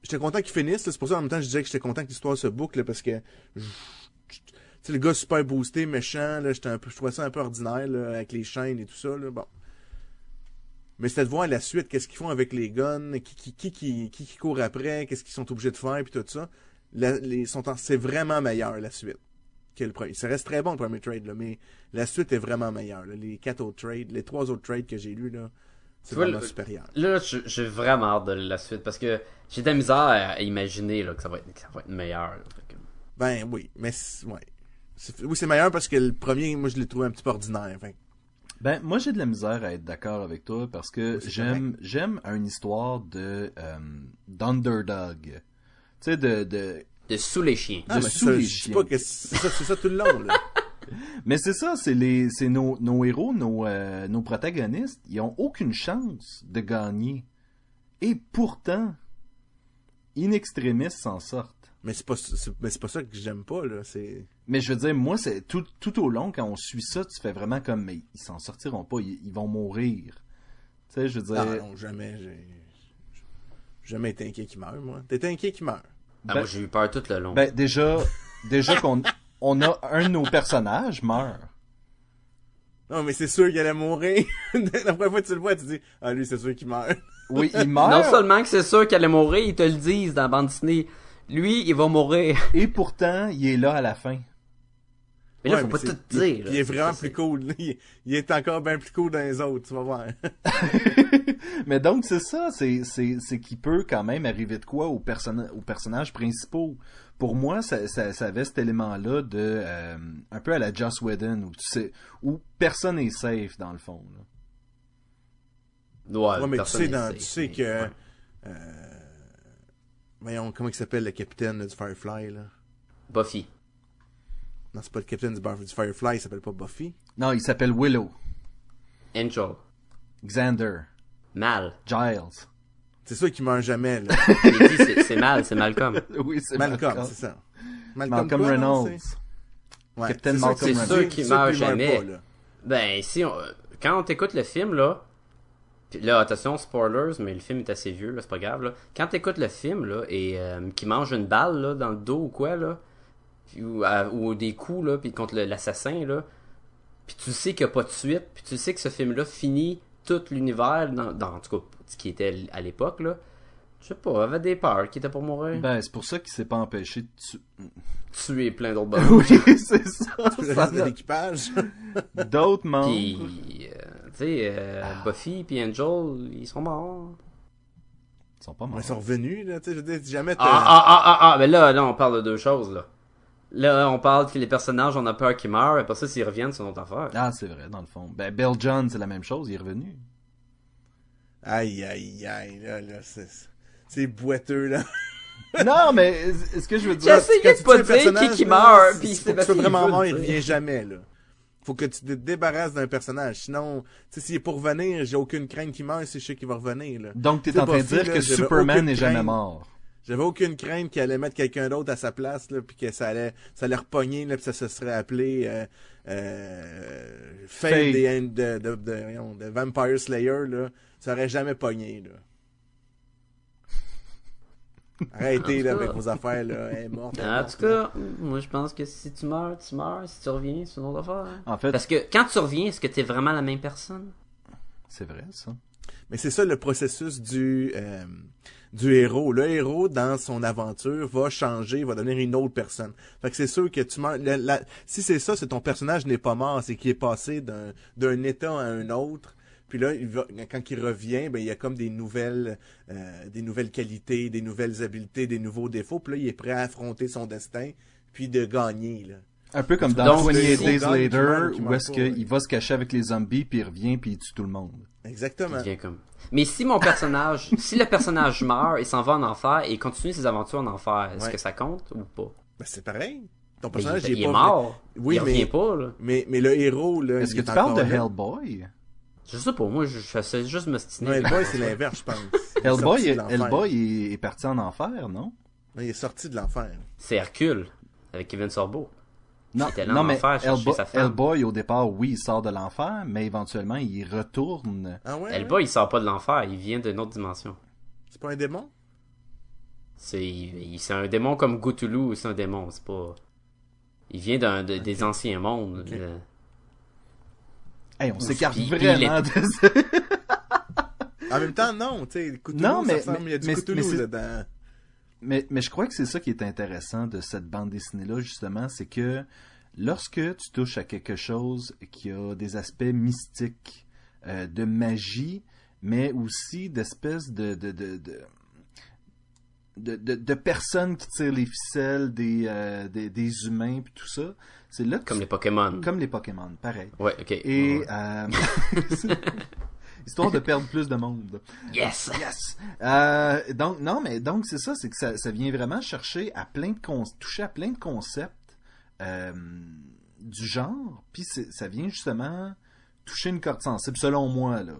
j'étais content qu'il finisse. C'est pour ça en même temps je disais que j'étais content que l'histoire se boucle parce que sais le gars super boosté, méchant, là, j'étais un peu je trouvais ça un peu ordinaire là, avec les chaînes et tout ça là. Bon. Mais c'était de voir la suite, qu'est-ce qu'ils font avec les guns, qui qui qui qui, qui, qui court après, qu'est-ce qu'ils sont obligés de faire puis tout ça. La- les sont en- c'est vraiment meilleur la suite que le premier. Ça reste très bon le premier trade là, mais la suite est vraiment meilleure. là. Les quatre autres trades, les trois autres trades que j'ai lus là, c'est vraiment le- supérieur. Là, je- j'ai vraiment hâte de la suite parce que j'ai de la misère à, imaginer là, que, ça va être, que ça va être meilleur. là. Fait que- Ben oui, mais c'est- ouais. C'est- Oui, c'est meilleur parce que le premier, moi, je l'ai trouvé un petit peu ordinaire. Ben, moi, j'ai de la misère à être d'accord avec toi parce que Oui, j'aime, j'aime une histoire de, euh, d'underdog. Tu sais, de, de, De sous les chiens. Ah, De mais sous ça, les je chiens. pas que c'est ça, c'est ça tout le long, là. <laughs> Mais c'est ça, c'est les, c'est nos, nos héros, nos, euh, nos protagonistes, ils ont aucune chance de gagner. Et pourtant, in extremis s'en sortent. mais c'est pas, c'est, mais c'est pas ça que j'aime pas, là. C'est, Mais je veux dire, moi, c'est tout, tout au long, quand on suit ça, tu fais vraiment comme, mais ils s'en sortiront pas, ils, ils vont mourir. Tu sais, je veux dire, ah non, jamais, j'ai jamais été inquiet qu'il meure, moi. T'étais inquiet qu'il meure. Ah, ben- moi, j'ai eu peur tout le long. ben, déjà, déjà qu'on, <laughs> on a un de nos personnages meurt. Non, mais c'est sûr qu'il allait mourir. <laughs> La première fois que tu le vois, tu dis, ah, lui, c'est sûr qu'il meurt. Oui, il <laughs> meurt. non seulement que c'est sûr qu'elle est mourir, ils te le disent dans la bande dessinée. Lui, il va mourir. Et pourtant, il est là à la fin. Mais là, Ouais, faut pas tout dire. Il, là. il est vraiment Ça, plus cool. <laughs> Il, il est encore bien plus cool dans les autres, tu vas voir. <laughs> Mais donc, c'est ça, c'est, c'est, c'est qu'il peut quand même arriver de quoi aux, personnages principaux. Pour moi, ça, ça, ça avait cet élément-là de, euh, un peu à la Joss Whedon, où tu sais, où personne est safe, dans le fond, là. Ouais, Ouais, mais tu sais, dans- safe, tu sais mais- que. ouais. euh, voyons, comment il s'appelle le capitaine là, du Firefly, là? Buffy. Non, c'est pas le capitaine du, Bar- du Firefly, il s'appelle pas Buffy. Non, il s'appelle Willow, Angel. Xander, Mal. Giles. C'est sûr qu'il meurt jamais, là. <laughs> Il dit, c'est- c'est mal, c'est Malcolm. <laughs> Oui, c'est Malcolm, c'est ça. Malcolm quoi, non, Reynolds. c'est- Ouais, Captain Malcolm Reynolds. c'est sûr qu'il meurt jamais. pas. Ben, si on... quand on t'écoute le film, là, puis là, attention, spoilers, mais le film est assez vieux, là, c'est pas grave, là. Quand t'écoutes le film, là, et euh, qu'il mange une balle, là, dans le dos ou quoi, là, ou, à- ou des coups, là, puis contre le- l'assassin, là, puis tu sais qu'il n'y a pas de suite, puis tu sais que ce film-là finit tout l'univers, dans, dans, en tout cas, ce qui était à l'époque, là, je sais pas, avait des peurs qui étaient pour mourir. Ben, c'est pour ça qu'il s'est pas empêché de tu... Tuer plein d'autres <laughs> bonhommes. Oui, c'est ça. <laughs> Le reste de n'a- l'équipage. <laughs> D'autres membres. Puis, euh, tu sais, euh, Buffy puis Angel, ils sont morts. Ils sont pas morts. ils sont revenus, là, tu sais, je veux dire, jamais Ah, ah, ah, ah, ah, mais là, là, on parle de deux choses, là. Là, on parle que les personnages, on a peur qu'ils meurent, et après ça, s'ils reviennent, c'est une autre affaire. Ah, c'est vrai, dans le fond. Ben, Bill John, c'est la même chose, il est revenu. Aïe, aïe, aïe, là, là, c'est... C'est boiteux, là. <laughs> non, mais ce que je veux dire... Quand de tu pas dire qui qui meurt, c'est- puis Sébastien, sois vraiment mort, il revient jamais, là. Faut que tu te débarrasses d'un personnage. Sinon, tu sais, s'il est pour revenir, j'ai aucune crainte qu'il meure, c'est sûr qu'il va revenir, là. Donc, t'es C'est en train de dire là, que Superman n'est jamais mort. J'avais aucune crainte qu'il allait mettre quelqu'un d'autre à sa place, là, puis que ça allait, ça allait repogner, là, puis ça se serait appelé, euh, euh, Fate, de, de, de, voyons, de Vampire Slayer, là. Ça aurait jamais pogné, là. <laughs> Arrêtez, là, cas. avec vos affaires, là. Elle est morte. En tout cas, moi, je pense que si tu meurs, tu meurs. Si tu reviens, c'est une autre affaire. En fait, Parce que quand tu reviens, est-ce que t'es vraiment la même personne? c'est vrai, ça. Mais c'est ça le processus du euh, du héros. Le héros, dans son aventure, va changer, va devenir une autre personne. Fait que c'est sûr que tu la- la- si c'est ça, c'est ton personnage n'est pas mort, c'est qu'il est passé d'un d'un état à un autre. Puis là, il va, quand il revient, ben il y a comme des nouvelles euh, des nouvelles qualités, des nouvelles habiletés, des nouveaux défauts. Puis là, il est prêt à affronter son destin, puis de gagner. Là. Un peu comme dans Donc, 28 c'est- Days Later, où est-ce qu'il va se cacher avec les zombies, puis il revient, puis il tue tout le monde. Exactement. Il devient comme... Mais si mon personnage, <laughs> si le personnage meurt et s'en va en enfer et continue ses aventures en enfer, est-ce Ouais. que ça compte ou pas? Ben, c'est pareil. Ton Mais personnage, il, il, il est pas mort. Oui, il mais- revient pas, là. Mais, mais le héros, là. Est-ce que est tu parles de. Hellboy? Je sais pas, moi, je, je sais juste me Non, Hellboy, c'est <laughs> l'inverse, je pense. <laughs> Est Hellboy, est-. Hellboy est, est parti en enfer, non? Non, il est sorti de l'enfer. C'est Hercule, avec Kevin Sorbo. Non, non mais Hellboy, au départ, oui, il sort de l'enfer, mais éventuellement, il retourne. Ah ouais? Hellboy, il sort pas de l'enfer, il vient d'une autre dimension. C'est pas un démon? C'est un démon comme Cthulhu, c'est un démon, c'est pas... Il vient d'un de- des anciens mondes. Ok. euh. Hey, on s'écarte vraiment il de ça. En même temps, non, tu sais, Cthulhu, Non, mais- ça ressemble, il y a du mais- Cthulhu dedans. Mais, mais je crois que c'est ça qui est intéressant de cette bande dessinée-là, justement, c'est que lorsque tu touches à quelque chose qui a des aspects mystiques, euh, de magie, mais aussi d'espèces de de, de, de, de, personnes qui tirent les ficelles des, euh, des, des humains, puis tout ça, c'est là que Comme tu- les Pokémon. comme les Pokémon, pareil. Ouais, ok. Et Ouais. euh, <laughs> histoire de perdre plus de monde. Yes! Yes. Euh, donc non, mais donc c'est ça, c'est que ça, ça vient vraiment chercher à plein de con- toucher à plein de concepts euh, du genre, puis ça vient justement toucher une corde sensible selon moi là,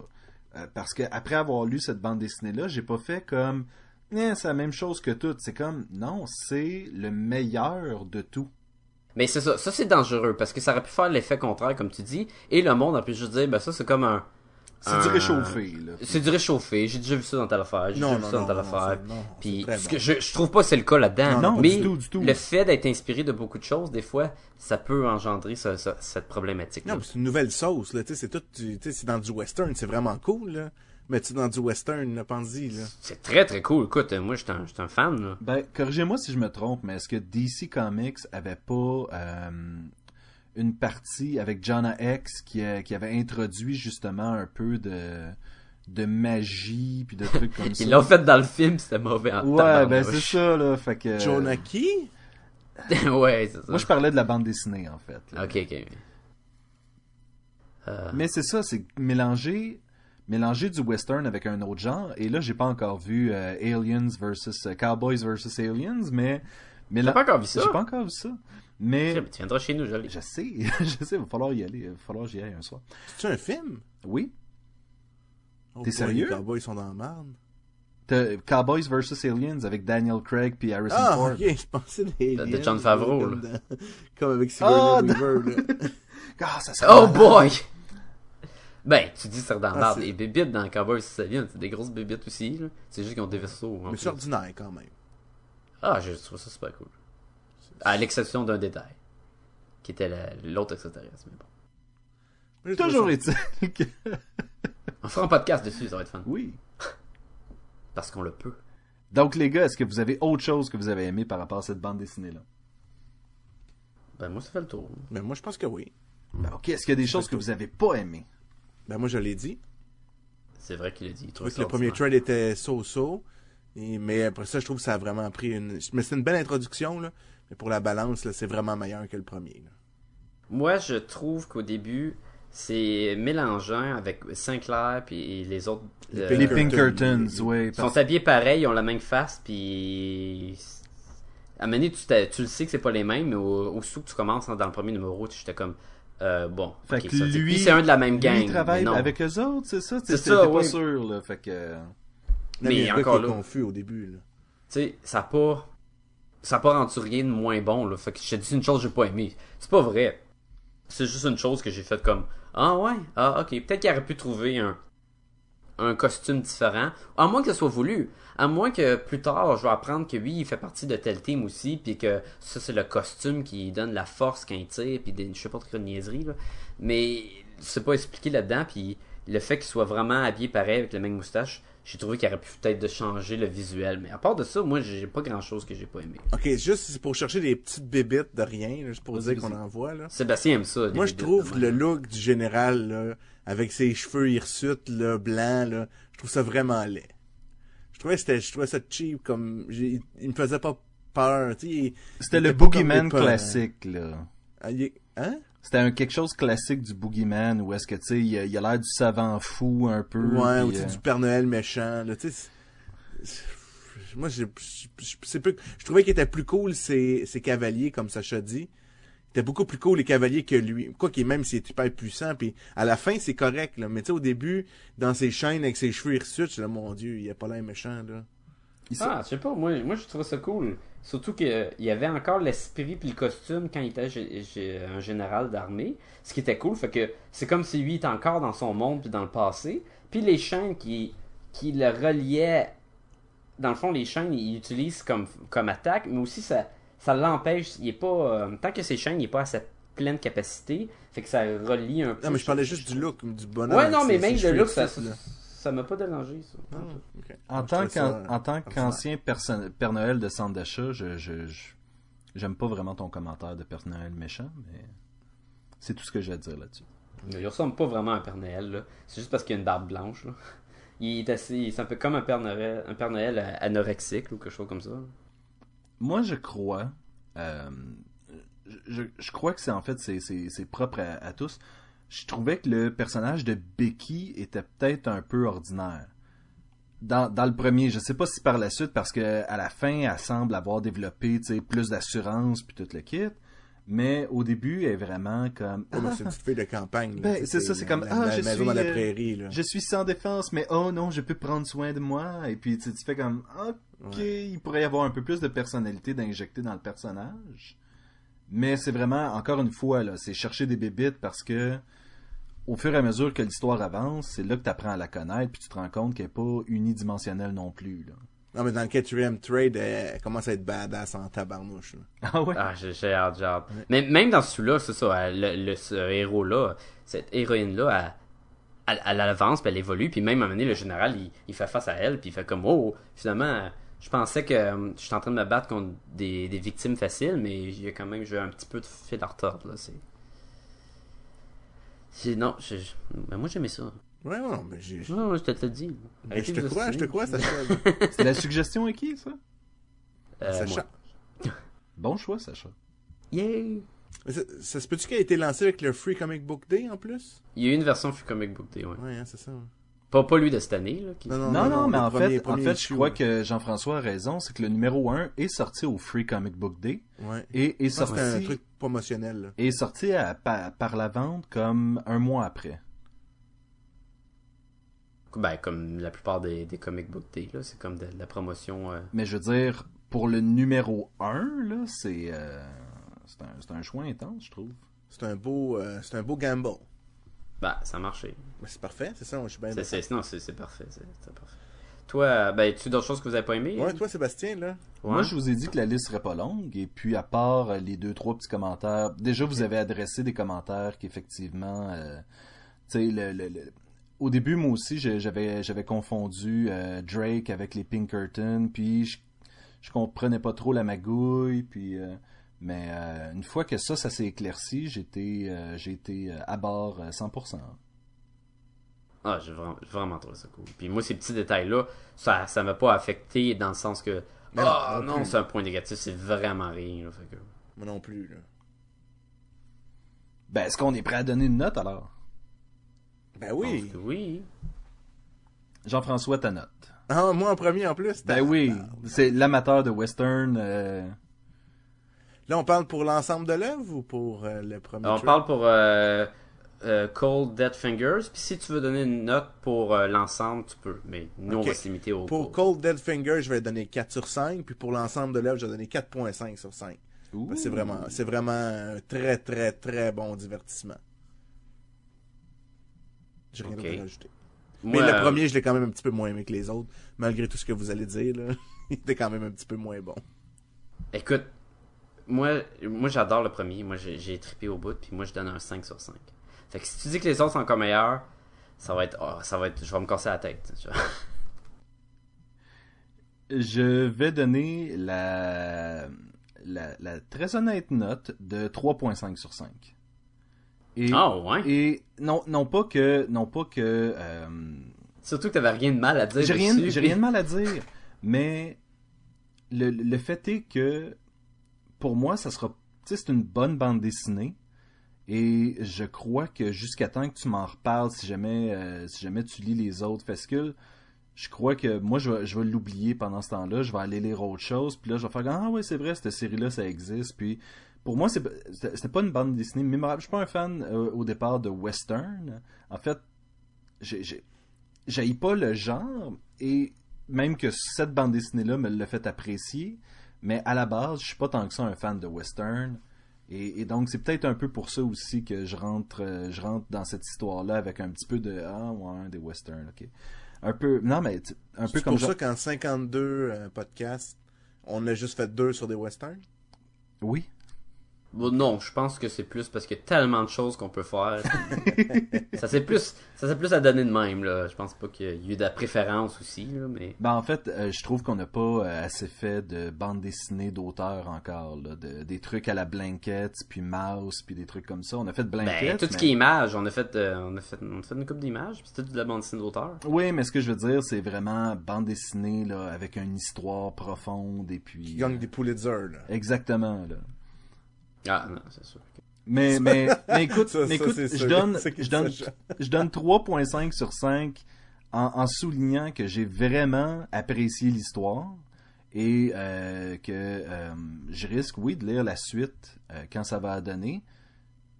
Euh, parce que après avoir lu cette bande dessinée là, j'ai pas fait comme Eh, c'est la même chose que tout. C'est comme non, c'est le meilleur de tout. Mais c'est ça, ça c'est dangereux parce que ça aurait pu faire l'effet contraire comme tu dis et le monde a pu juste dire ben ça c'est comme un C'est du Un- réchauffé là. c'est du réchauffé, j'ai déjà vu ça dans telle affaire, j'ai Non, déjà non, vu ça non, dans telle non, affaire. non, Puis ce que je, je trouve pas que c'est le cas là-dedans. Non, non, mais du tout, du tout. le fait d'être inspiré de beaucoup de choses, des fois, ça peut engendrer ce- ce- cette problématique. Non, mais c'est une nouvelle sauce, là, tu sais, c'est tout, du- tu sais, c'est dans du western, c'est vraiment cool, là. Mais tu dans du western, là, pense-y, là. C'est très très cool. Écoute, euh, moi j'étais un, j'étais un fan. Là. Ben, corrigez-moi si je me trompe, mais est-ce que DC Comics avait pas euh, une partie avec Jonah X qui, a- qui avait introduit justement un peu de, de magie puis de trucs comme <laughs> ça? Ils l'ont fait dans le film, c'était mauvais en Ouais, ben c'est ça, là. Fait que. Jonah <laughs> qui? <laughs> ouais, c'est ça. Moi, je parlais de la bande dessinée, en fait. là. Ok, ok. Euh, Mais c'est ça, c'est mélanger, mélanger du western avec un autre genre. Et là, j'ai pas encore vu euh, Aliens versus euh, Cowboys versus Aliens, mais. mais là- pas encore vu ça? J'ai pas encore vu ça. Mais. Tu viendras chez nous, joli. Je sais, <laughs> je sais, il va falloir y aller, il va falloir que j'y aille un soir. C'est un film? Oui. Oh T'es boy, sérieux? Les cowboys sont dans la merde. T'as Cowboys vs. Aliens avec Daniel Craig puis Harrison Ah, Ford. ok, je pensais des De- de John Favreau, Comme, là. dans- comme avec Sigourney Ah, Weaver, là. <laughs> Ah, ça serait Oh boy! Ben, tu dis c'est dans Ah, Les bébites dans Cowboys ça vient, c'est des grosses bébites aussi. là. C'est juste qu'ils ont des vaisseaux. Mais c'est ordinaire, quand même. Ah, je trouve ça super cool. À l'exception d'un détail. Qui était la- l'autre extraterrestre, mais bon. Mais Toujours est-il que... <laughs> On fera un podcast dessus, ça va être fun. Oui. <laughs> Parce qu'on le peut. Donc, les gars, est-ce que vous avez autre chose que vous avez aimé par rapport à cette bande dessinée-là? Ben, moi, ça fait le tour. Ben, moi, je pense que oui. Ben, ok, est-ce qu'il y a des choses que vous avez pas aimées? Ben, moi, je l'ai dit. C'est vrai qu'il a dit. Je trouvais que le premier trade était so-so. Mais après ça, je trouve que ça a vraiment pris une... Mais c'est une belle introduction, là. Mais pour la balance, là, c'est vraiment meilleur que le premier, là. Moi, je trouve qu'au début, c'est mélangeant avec Sinclair puis les autres. Les euh, Les Pinkerton, Pinkertons, oui. Ils sont habillés pareil, ils ont la même face, puis. À un moment donné, tu, tu le sais que c'est pas les mêmes, mais au, aussitôt que tu commences dans le premier numéro, tu- j'étais comme. Euh, bon. Fait que ça, lui- puis c'est un de la même gang. il travaille mais non. avec eux autres, c'est ça? C'est ça, t'es pas oui. sûr, là. Fait que... Non, Mais il y a encore là. confus au début, là. Tu sais, ça a pas. Ça pas rendu rien de moins bon, là. Fait que je te dis une chose que j'ai pas aimé. C'est pas vrai. C'est juste une chose que j'ai faite comme. Ah ouais? Ah ok. Peut-être qu'il aurait pu trouver un. Costume différent. À moins que ce soit voulu. À moins que plus tard, je vais apprendre que oui, il fait partie de tel team aussi, puis que ça, c'est le costume qui lui donne la force quand il tire, puis des, je sais pas trop de niaiserie, là. Mais c'est pas expliqué là-dedans, puis le fait qu'il soit vraiment habillé pareil avec la même moustache, j'ai trouvé qu'il aurait pu peut-être de changer le visuel. Mais à part de ça, moi, j'ai pas grand chose que j'ai pas aimé. Ok, juste c'est pour chercher des petites bébites de rien, là, juste pour dire qu'on en voit, là. Sébastien aime ça. Moi, je trouve le look du général, là, avec ses cheveux hirsutes, là, blancs, là, je trouve ça vraiment laid. Je trouvais que c'était, je trouvais ça cheap, comme, il me faisait pas peur, tu sais. C'était le boogeyman classique, là. Ah, il est- Hein? C'était un quelque chose classique du boogeyman où est-ce que, tu sais, il a il a l'air du savant fou un peu. Ouais, ou tu sais, euh, du Père Noël méchant, là, tu sais. Moi, j'ai- je je trouvais qu'il était plus cool ses, ses cavaliers, comme Sacha dit. Il était beaucoup plus cool les cavaliers que lui. Quoi qu'il même s'il est hyper puissant, puis à la fin, c'est correct, là. Mais tu sais, au début, dans ses chaînes avec ses cheveux hirsutes, je là, mon dieu, il a pas l'air méchant, là. il- Ah, je sais pas, moi, moi je trouvais ça cool. Surtout qu'il y avait encore l'esprit puis le costume quand il était un général d'armée. Ce qui était cool, fait que c'est comme si lui était encore dans son monde puis dans le passé. Puis les chaînes qui, qui le reliaient, dans le fond, les chaînes, il utilise comme, comme attaque, mais aussi ça, ça l'empêche. Il est pas. euh, tant que ses chaînes, il est pas à sa pleine capacité, fait que ça relie un peu. Non, mais je parlais juste du look, du bonhomme. Ouais, non, mais même le look, ça. Ça m'a pas dérangé, ça. Ah. En tant ça en qu'ancien Père Noël de centre d'achat, je, je, je- j'aime pas vraiment ton commentaire de Père Noël méchant, mais c'est tout ce que j'ai à dire là-dessus. Il ressemble pas vraiment à un Père Noël, là. C'est juste parce qu'il a une barbe blanche, là. Il est assez. C'est un peu comme un Père Noël, un Père Noël euh, anorexique ou quelque chose comme ça. Moi, je crois, euh, je, je crois que c'est en fait c'est, propre à, à tous. Je trouvais que le personnage de Becky était peut-être un peu ordinaire. Dans, dans le premier, je sais pas si par la suite, parce que à la fin, elle semble avoir développé plus d'assurance puis tout le kit. Mais au début, elle est vraiment comme. Mais Ah, c'est une petite fille de campagne. là. Ben, c'est ça, c'est comme, la- ah, la je suis, dans la euh, prairie, là. je suis sans défense, mais oh non, je peux prendre soin de moi. Et puis tu, tu fais comme, ok, il pourrait y avoir un peu plus de personnalité d'injecter dans le personnage. Mais c'est vraiment, encore une fois, là, c'est chercher des bébites parce que au fur et à mesure que l'histoire avance, c'est là que tu apprends à la connaître, puis tu te rends compte qu'elle n'est pas unidimensionnelle non plus. Là. Non, mais dans le quatrième trade, elle, elle commence à être badass en tabarnouche, là. <laughs> Ah ouais? Ah, j'ai j'ai hâte, j'ai hâte. Mais même dans celui-là, c'est ça, le, le- ce héros-là, cette héroïne-là, elle, elle, elle avance, puis elle évolue, puis même à un moment donné, le général, il, il fait face à elle, puis il fait comme, oh, finalement, je pensais que euh, je suis en train de me battre contre des, des victimes faciles, mais il y a quand même, j'ai un petit peu de fil à retordre, là, c'est... c'est- Non, je, je- ben moi j'aimais ça. Ouais, non, mais j'ai... Non, je te l'ai dit. mais Arrêtez je te crois, je te crois, Sacha. <laughs> C'est la suggestion est qui, ça? Euh, Sacha. moi. <laughs> Bon choix, Sacha. Yay! Ça, ça se peut-tu qu'elle a été lancée avec le Free Comic Book Day, en plus? Il y a eu une version Free Comic Book Day, ouais. Ouais, hein, c'est ça. ouais. Pas, pas lui de cette année, là. qui- Non, Non, non, mais en premier- fait, en fait, je crois ouais. que Jean-François a raison, c'est que le numéro 1 est sorti au Free Comic Book Day Ouais. et est un sorti, truc promotionnel, est sorti à- par, par la vente comme un mois après. Ben, comme la plupart des, des comic book day, là. C'est comme de, de la promotion. euh, Mais je veux dire, pour le numéro 1, là, c'est euh, c'est un, c'est un choix intense, je trouve. C'est un beau, euh, c'est un beau gamble. Ben, ça a marché. C'est parfait, c'est ça, je suis bien C'est, non, c'est, c'est parfait. C'est, c'est parfait. Toi, ben, tu d'autres choses que vous avez pas aimé? Ouais, toi, Sébastien, là? Ouais. Moi, je vous ai dit que la liste serait pas longue, et puis à part euh, les deux, trois petits commentaires, déjà, vous avez adressé des commentaires qu'effectivement, euh, tu sais, le, le- le- au début, moi aussi, j'avais, j'avais confondu euh, Drake avec les Pinkerton, puis je, je comprenais pas trop la magouille, puis... euh, mais euh, une fois que ça, ça s'est éclairci, j'étais, euh, j'ai été à bord euh, 100%. Ah, j'ai vraiment, vraiment trouvé ça cool. Puis moi, ces petits détails-là, ça, ça m'a pas affecté dans le sens que. Mais Ah, non, c'est un point négatif, c'est vraiment rien, là. Fait que. Moi non plus, là. Ben, est-ce qu'on est prêt à donner une note alors? Ben je pense oui. que oui. Jean-François, ta note. Ah, moi en premier, en plus. Ben oui, Ah. c'est l'amateur de western. euh, Là, on parle pour l'ensemble de l'œuvre ou pour euh, le premier On parle pour euh, euh, Cold Dead Fingers. Puis si tu veux donner une note pour euh, l'ensemble, tu peux. Mais nous, Ok. on va se limiter au. Pour Cold Dead Finger, je vais donner 4 sur 5, puis pour l'ensemble de l'œuvre, je vais donner 4.5 sur 5. ouh. Parce que C'est vraiment, c'est vraiment un très, très, très bon divertissement. J'ai rien Ok. d'autre à rajouter. Moi, Mais le euh, premier, je l'ai quand même un petit peu moins aimé que les autres, malgré tout ce que vous allez dire, là. <laughs> Il était quand même un petit peu moins bon. Écoute, moi, moi j'adore le premier. Moi, j'ai j'ai trippé au bout. Puis moi, je donne un 5 sur 5. Fait que si tu dis que les autres sont encore meilleurs, ça va être, oh, ça va être, je vais me casser la tête. tu vois. <laughs> Je vais donner la, la, la très honnête note de 3.5 sur 5. Et, Ah ouais? et non, non pas que, non pas que, euh, Surtout que t'avais rien de mal à dire. j'ai rien, j'ai rien de mal à dire, mais le, le fait est que pour moi, ça sera, tu sais, c'est une bonne bande dessinée. Et je crois que jusqu'à temps que tu m'en reparles, si jamais, euh, si jamais tu lis les autres fascicules, je crois que moi, je vais, l'oublier pendant ce temps-là. Je vais aller lire autre chose. Puis là, je vais faire Ah ouais, c'est vrai, cette série-là, ça existe. Puis pour moi, c'était pas une bande dessinée mémorable. Je suis pas un fan euh, au départ de western. En fait, j'ai pas le genre. Et même que cette bande dessinée-là me l'a fait apprécier. Mais à la base, je suis pas tant que ça un fan de western. Et, et donc, c'est peut-être un peu pour ça aussi que je rentre, euh, je rentre dans cette histoire-là avec un petit peu de Ah, ouais, des westerns, ok. Un peu, non, mais un peu C'est comme pour genre- ça qu'en 52 euh, podcasts, on a juste fait deux sur des westerns? Oui. Bon, non, je pense que c'est plus parce qu'il y a tellement de choses qu'on peut faire. <laughs> ça c'est plus, ça c'est plus à donner de même là. Je pense pas qu'il y ait eu de la préférence aussi là, mais. Ben, en fait, euh, je trouve qu'on n'a pas euh, assez fait de bande dessinée d'auteur encore, là, de, des trucs à la Blankets, puis Mouse, puis des trucs comme ça. On a fait Blankets. Ben, tout ce mais- qui est image, on a fait, euh, on a fait, on a fait une coupe d'images, puis c'était de la bande dessinée d'auteur. Oui, mais ce que je veux dire, c'est vraiment bande dessinée, là, avec une histoire profonde, et puis... Qui gagne des Pulitzer, là. Exactement, là. Ah non, c'est sûr. Mais, mais, mais écoute, Ça, mais écoute je sûr. donne, que je donne, je donne 3.5 sur 5 en, en soulignant que j'ai vraiment apprécié l'histoire et euh, que euh, je risque, oui, de lire la suite euh, quand ça va donner.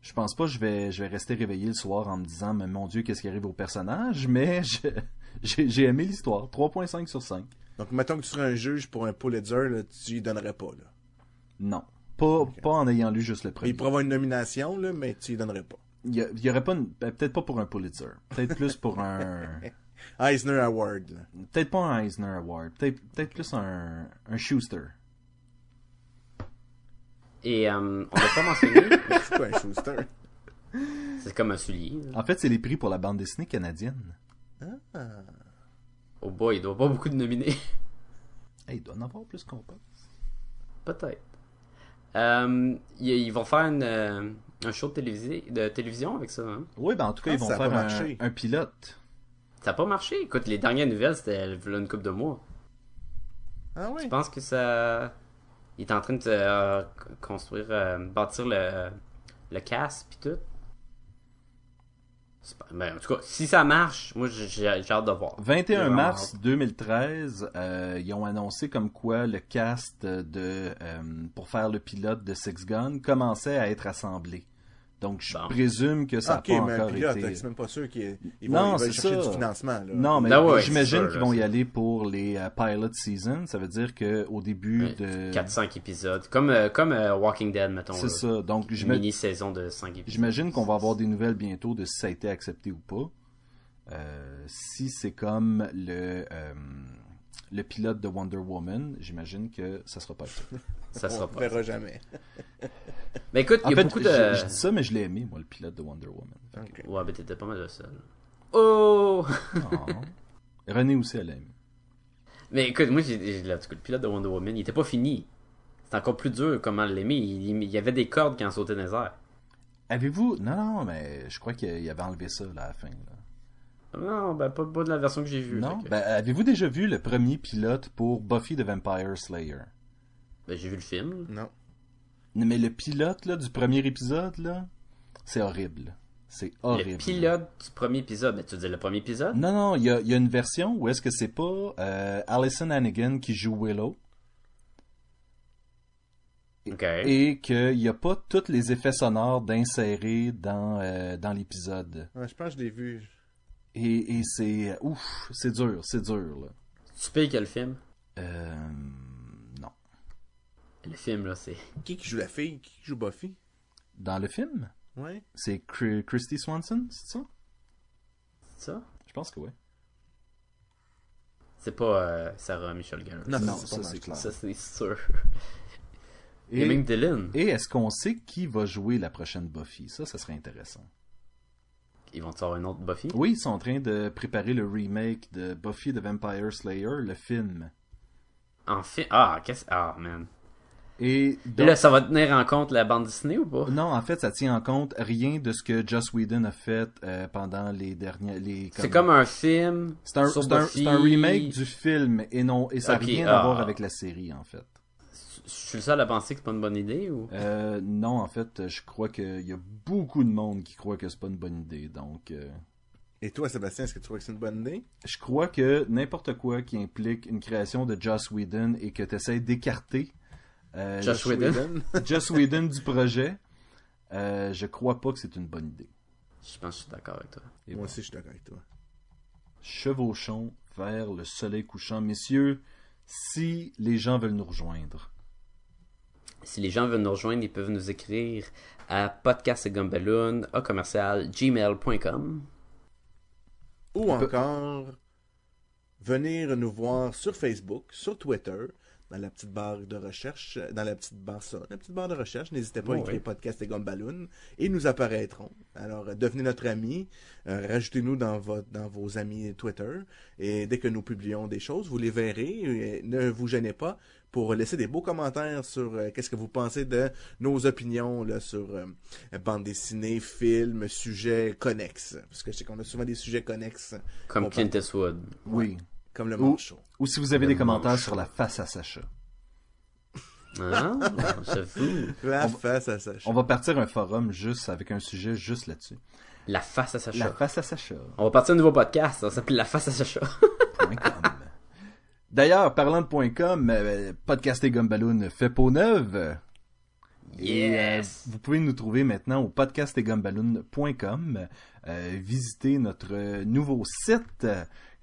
Je pense pas que je vais, je vais rester réveillé le soir en me disant, mais mon Dieu, qu'est-ce qui arrive au personnage, <laughs> mais j'ai aimé l'histoire. 3.5 sur 5. Donc, mettons que tu serais un juge pour un Pulitzer, là, tu y donnerais pas, là. Non. Pas, pas en ayant lu juste le premier. Il pourrait avoir une nomination, là, mais tu y donnerais pas. Il y, a- il y aurait pas une- ben, peut-être pas pour un Pulitzer. Peut-être plus pour un, <laughs> Eisner Award, peut-être pas un Eisner Award. Peut-être, peut-être plus un, un Schuster. Et euh, on n'a pas mentionné, C'est <laughs> quoi un Schuster? c'est comme un soulier. là. En fait, c'est les prix pour la bande dessinée canadienne. Oh boy, il doit pas beaucoup de nominés. Hey, il doit en avoir plus qu'on pense. Peut-être. Euh, ils, vont faire une, euh, un show de, télévisé, de télévision avec ça. Hein? Oui, ben en tout cas, Ah, ils vont ça a faire un, un pilote. Ça n'a pas marché. Écoute, les dernières nouvelles, c'était a une couple de mois. Ah oui? Je pense que ça. Il est en train de euh, construire, euh, bâtir le, le cast puis tout? Pas- Ben, en tout cas, si ça marche, moi j'ai j'ai hâte de voir. 21 J'ai vraiment mars hâte. 2013, euh, ils ont annoncé comme quoi le cast de euh, pour faire le pilote de Six Gun commençait à être assemblé. Donc je Bon. présume que ça n'a pas mais un encore pilote, été. même pas sûr qu'ils vont, chercher ça. du financement, là. Non, mais Ben ouais, j'imagine qu'ils vont y aller pour les euh, pilot season. Ça veut dire que au début de 4-5 épisodes. Comme, euh, comme euh, Walking Dead, mettons. c'est ça. Donc Une mini-saison de 5 épisodes. j'imagine qu'on va avoir des nouvelles bientôt de si ça a été accepté ou pas. Euh, si c'est comme le euh, le pilote de Wonder Woman, j'imagine que ça sera pas le cas. <laughs> Ça sera On pas. verra jamais. <laughs> Mais écoute, il En y a fait, beaucoup je, de. je dis ça, mais je l'ai aimé, moi, le pilote de Wonder Woman. Ouais, mais t'étais pas mal le seul. Oh! Ah. René aussi, elle aime. Mais écoute, moi, j'ai, en le pilote de Wonder Woman, il était pas fini. C'est encore plus dur comment l'aimer. Il, il y avait des cordes quand il sautait dans les airs. Avez-vous... Non, non, mais je crois qu'il avait enlevé ça là, à la fin. là. Non, ben pas, pas de la version que j'ai vue. Non? que- Ben, avez-vous déjà vu le premier pilote pour Buffy the Vampire Slayer? ben, j'ai vu le film. Non. Non, Mais le pilote là, du premier épisode, là, c'est horrible. C'est horrible. Le pilote du premier épisode. Ben, tu dis le premier épisode? Non, non, il y a, il y a une version où est-ce que c'est pas euh, Alison Hannigan qui joue Willow Ok. et qu'il n'y a pas tous les effets sonores d'insérer dans, euh, dans l'épisode. Ouais, je pense que je l'ai vu. Et, et c'est... Ouf, c'est dur, c'est dur, là. Tu payes quel film? Euh, non. Le film, là, c'est. Qui qui joue la fille? Qui joue Buffy? Dans le film, Ouais. c'est Chr- Christy Swanson, c'est ça? C'est ça? Je pense que oui. C'est pas euh, Sarah Michel Gellar. Non, Non, c'est ça c'est clair. Ça, c'est sûr. Et, même Dylan. et est-ce qu'on sait qui va jouer la prochaine Buffy? Ça, ça serait intéressant. Ils vont avoir un autre Buffy? Oui, ils sont en train de préparer le remake de Buffy the Vampire Slayer, le film. En fait, ah, qu'est-ce, ah, man. Et Et là, ça va tenir en compte la bande dessinée ou pas? non, en fait, ça tient en compte rien de ce que Joss Whedon a fait euh, pendant les dernières. Les, C'est comme un film. C'est un, remake du film et non et ça n'a rien ah. à voir avec la série en fait. Je suis le seul à penser que c'est pas une bonne idée ou? Euh, non, en fait, je crois qu'il y a beaucoup de monde qui croit que c'est pas une bonne idée. Donc, euh, Et toi, Sébastien, est-ce que tu trouves que c'est une bonne idée? je crois que n'importe quoi qui implique une création de Joss Whedon et que tu essaies d'écarter euh, Joss Whedon. <laughs> Joss Whedon du projet, euh, je crois pas que c'est une bonne idée. Je pense que je suis d'accord avec toi. Et Moi aussi, je suis d'accord avec toi. Chevauchons vers le soleil couchant. Messieurs, si les gens veulent nous rejoindre, Si les gens veulent nous rejoindre, ils peuvent nous écrire à podcastgumballoon à commercial gmail.com. Ou encore, venir nous voir sur Facebook, sur Twitter, dans la petite barre de recherche, dans la petite barre ça, la petite barre de recherche, n'hésitez pas à écrire oui. podcast et Gumballoon et nous apparaîtrons. Alors, devenez notre ami, euh, rajoutez-nous dans, votre, dans vos amis Twitter et dès que nous publions des choses, vous les verrez. Et ne vous gênez pas pour laisser des beaux commentaires sur euh, qu'est-ce que vous pensez de nos opinions là, sur euh, bande dessinée, films, sujets connexes. Parce que je sais qu'on a souvent des sujets connexes Comme Clint Eastwood. oui. comme le Ou- manchot. Ou si vous avez Le des commentaires manche. sur la face à Sacha. Ah. <laughs> La On va- face à Sacha. On va partir un forum juste avec un sujet juste là-dessus. La face à Sacha. La face à Sacha. On va partir un nouveau podcast. Ça s'appelle La face à Sacha. D'ailleurs, parlant de .com, euh, Podcast et Gumballoon fait peau neuve. Et, euh, Yes! vous pouvez nous trouver maintenant au podcastetgumballoon.com. Euh, visitez notre euh, nouveau site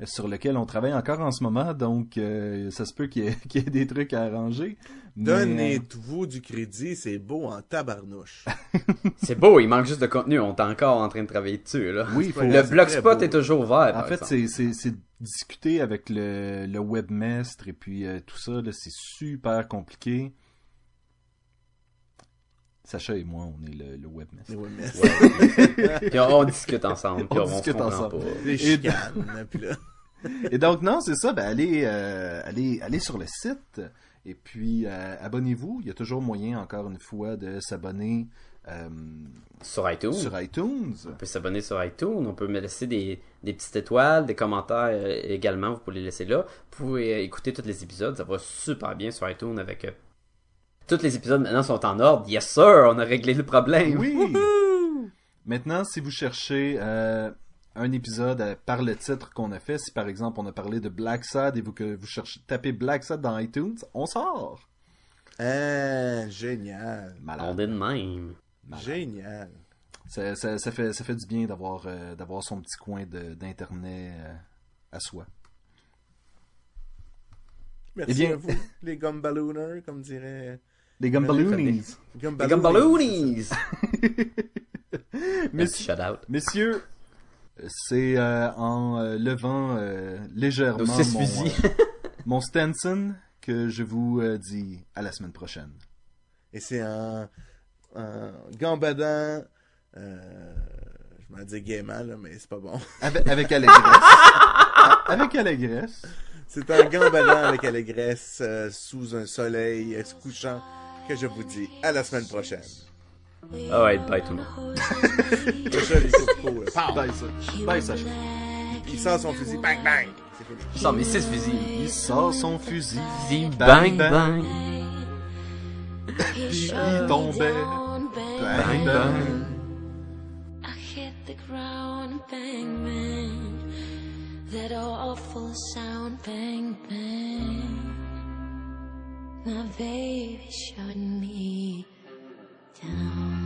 sur lequel on travaille encore en ce moment, donc euh, ça se peut qu'il y, ait- <laughs> qu'il y ait des trucs à arranger. mais, Donnez-vous du crédit, c'est beau en tabarnouche. <laughs> C'est beau, il manque juste de contenu. On est encore en train de travailler dessus, là. oui, faut. Le blogspot est toujours ouvert. En par fait, c'est, discuter avec le, le webmestre et puis euh, tout ça, là, c'est super compliqué. Sacha et moi, on est le, le. Mais ouais, mais <laughs> Ouais. puis on, on discute ensemble. Puis On discute ensemble. pas. les Et- chicanes, puis là. <laughs> Et donc, non, c'est ça, ben, allez, euh, allez, allez sur le site et puis euh, abonnez-vous. Il y a toujours moyen, encore une fois, de s'abonner euh, Sur iTunes. sur iTunes. On peut s'abonner sur iTunes, on peut me laisser des, des petites étoiles, des commentaires également, vous pouvez les laisser là. Vous pouvez écouter tous les épisodes, ça va super bien sur iTunes avec... euh, tous les épisodes maintenant sont en ordre. Yes sir, on a réglé le problème. Oui! Maintenant, si vous cherchez euh, un épisode euh, par le titre qu'on a fait, si par exemple on a parlé de Black Sad et vous que vous cherchez tapez Black Sad dans iTunes, on sort. Ah, génial. On Malade. est de même. malade. Génial. Ça, ça- ça fait, ça fait du bien d'avoir euh, d'avoir son petit coin de- d'internet euh, à soi. Merci Eh bien- à vous, les gumballooners, comme dirait Les Gumballoonies. Les Gumballoonies. Shout-out. Messieurs, c'est euh, en euh, levant euh, légèrement mon, euh, mon Stenson que je vous euh, dis à la semaine prochaine. Et c'est en, en gambadant, euh, je m'en dis gaiement, là, mais c'est pas bon. Avec, avec allégresse. <laughs> avec allégresse. C'est en gambadant avec allégresse, euh, sous un soleil euh, couchant, que je vous dis à la semaine prochaine. Alright, bye tout le monde. Sacha, les coups de peau, là. Pow! Bye, ça. Bye, Sacha. Il sort son fusil, bang bang! Je sors mes six fusils. Il sort son fusil. Bang, bang, bang. bang. Puis il tombait. Bang, bang. I hit the ground, bang, bang. That awful sound, bang, bang. My baby shot me down.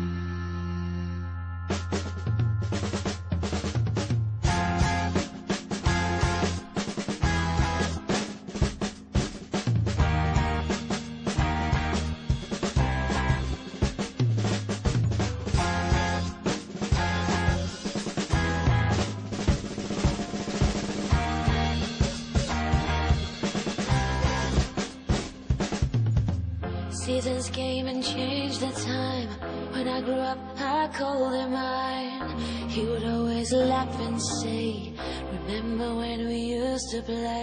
Say, Remember when we used to play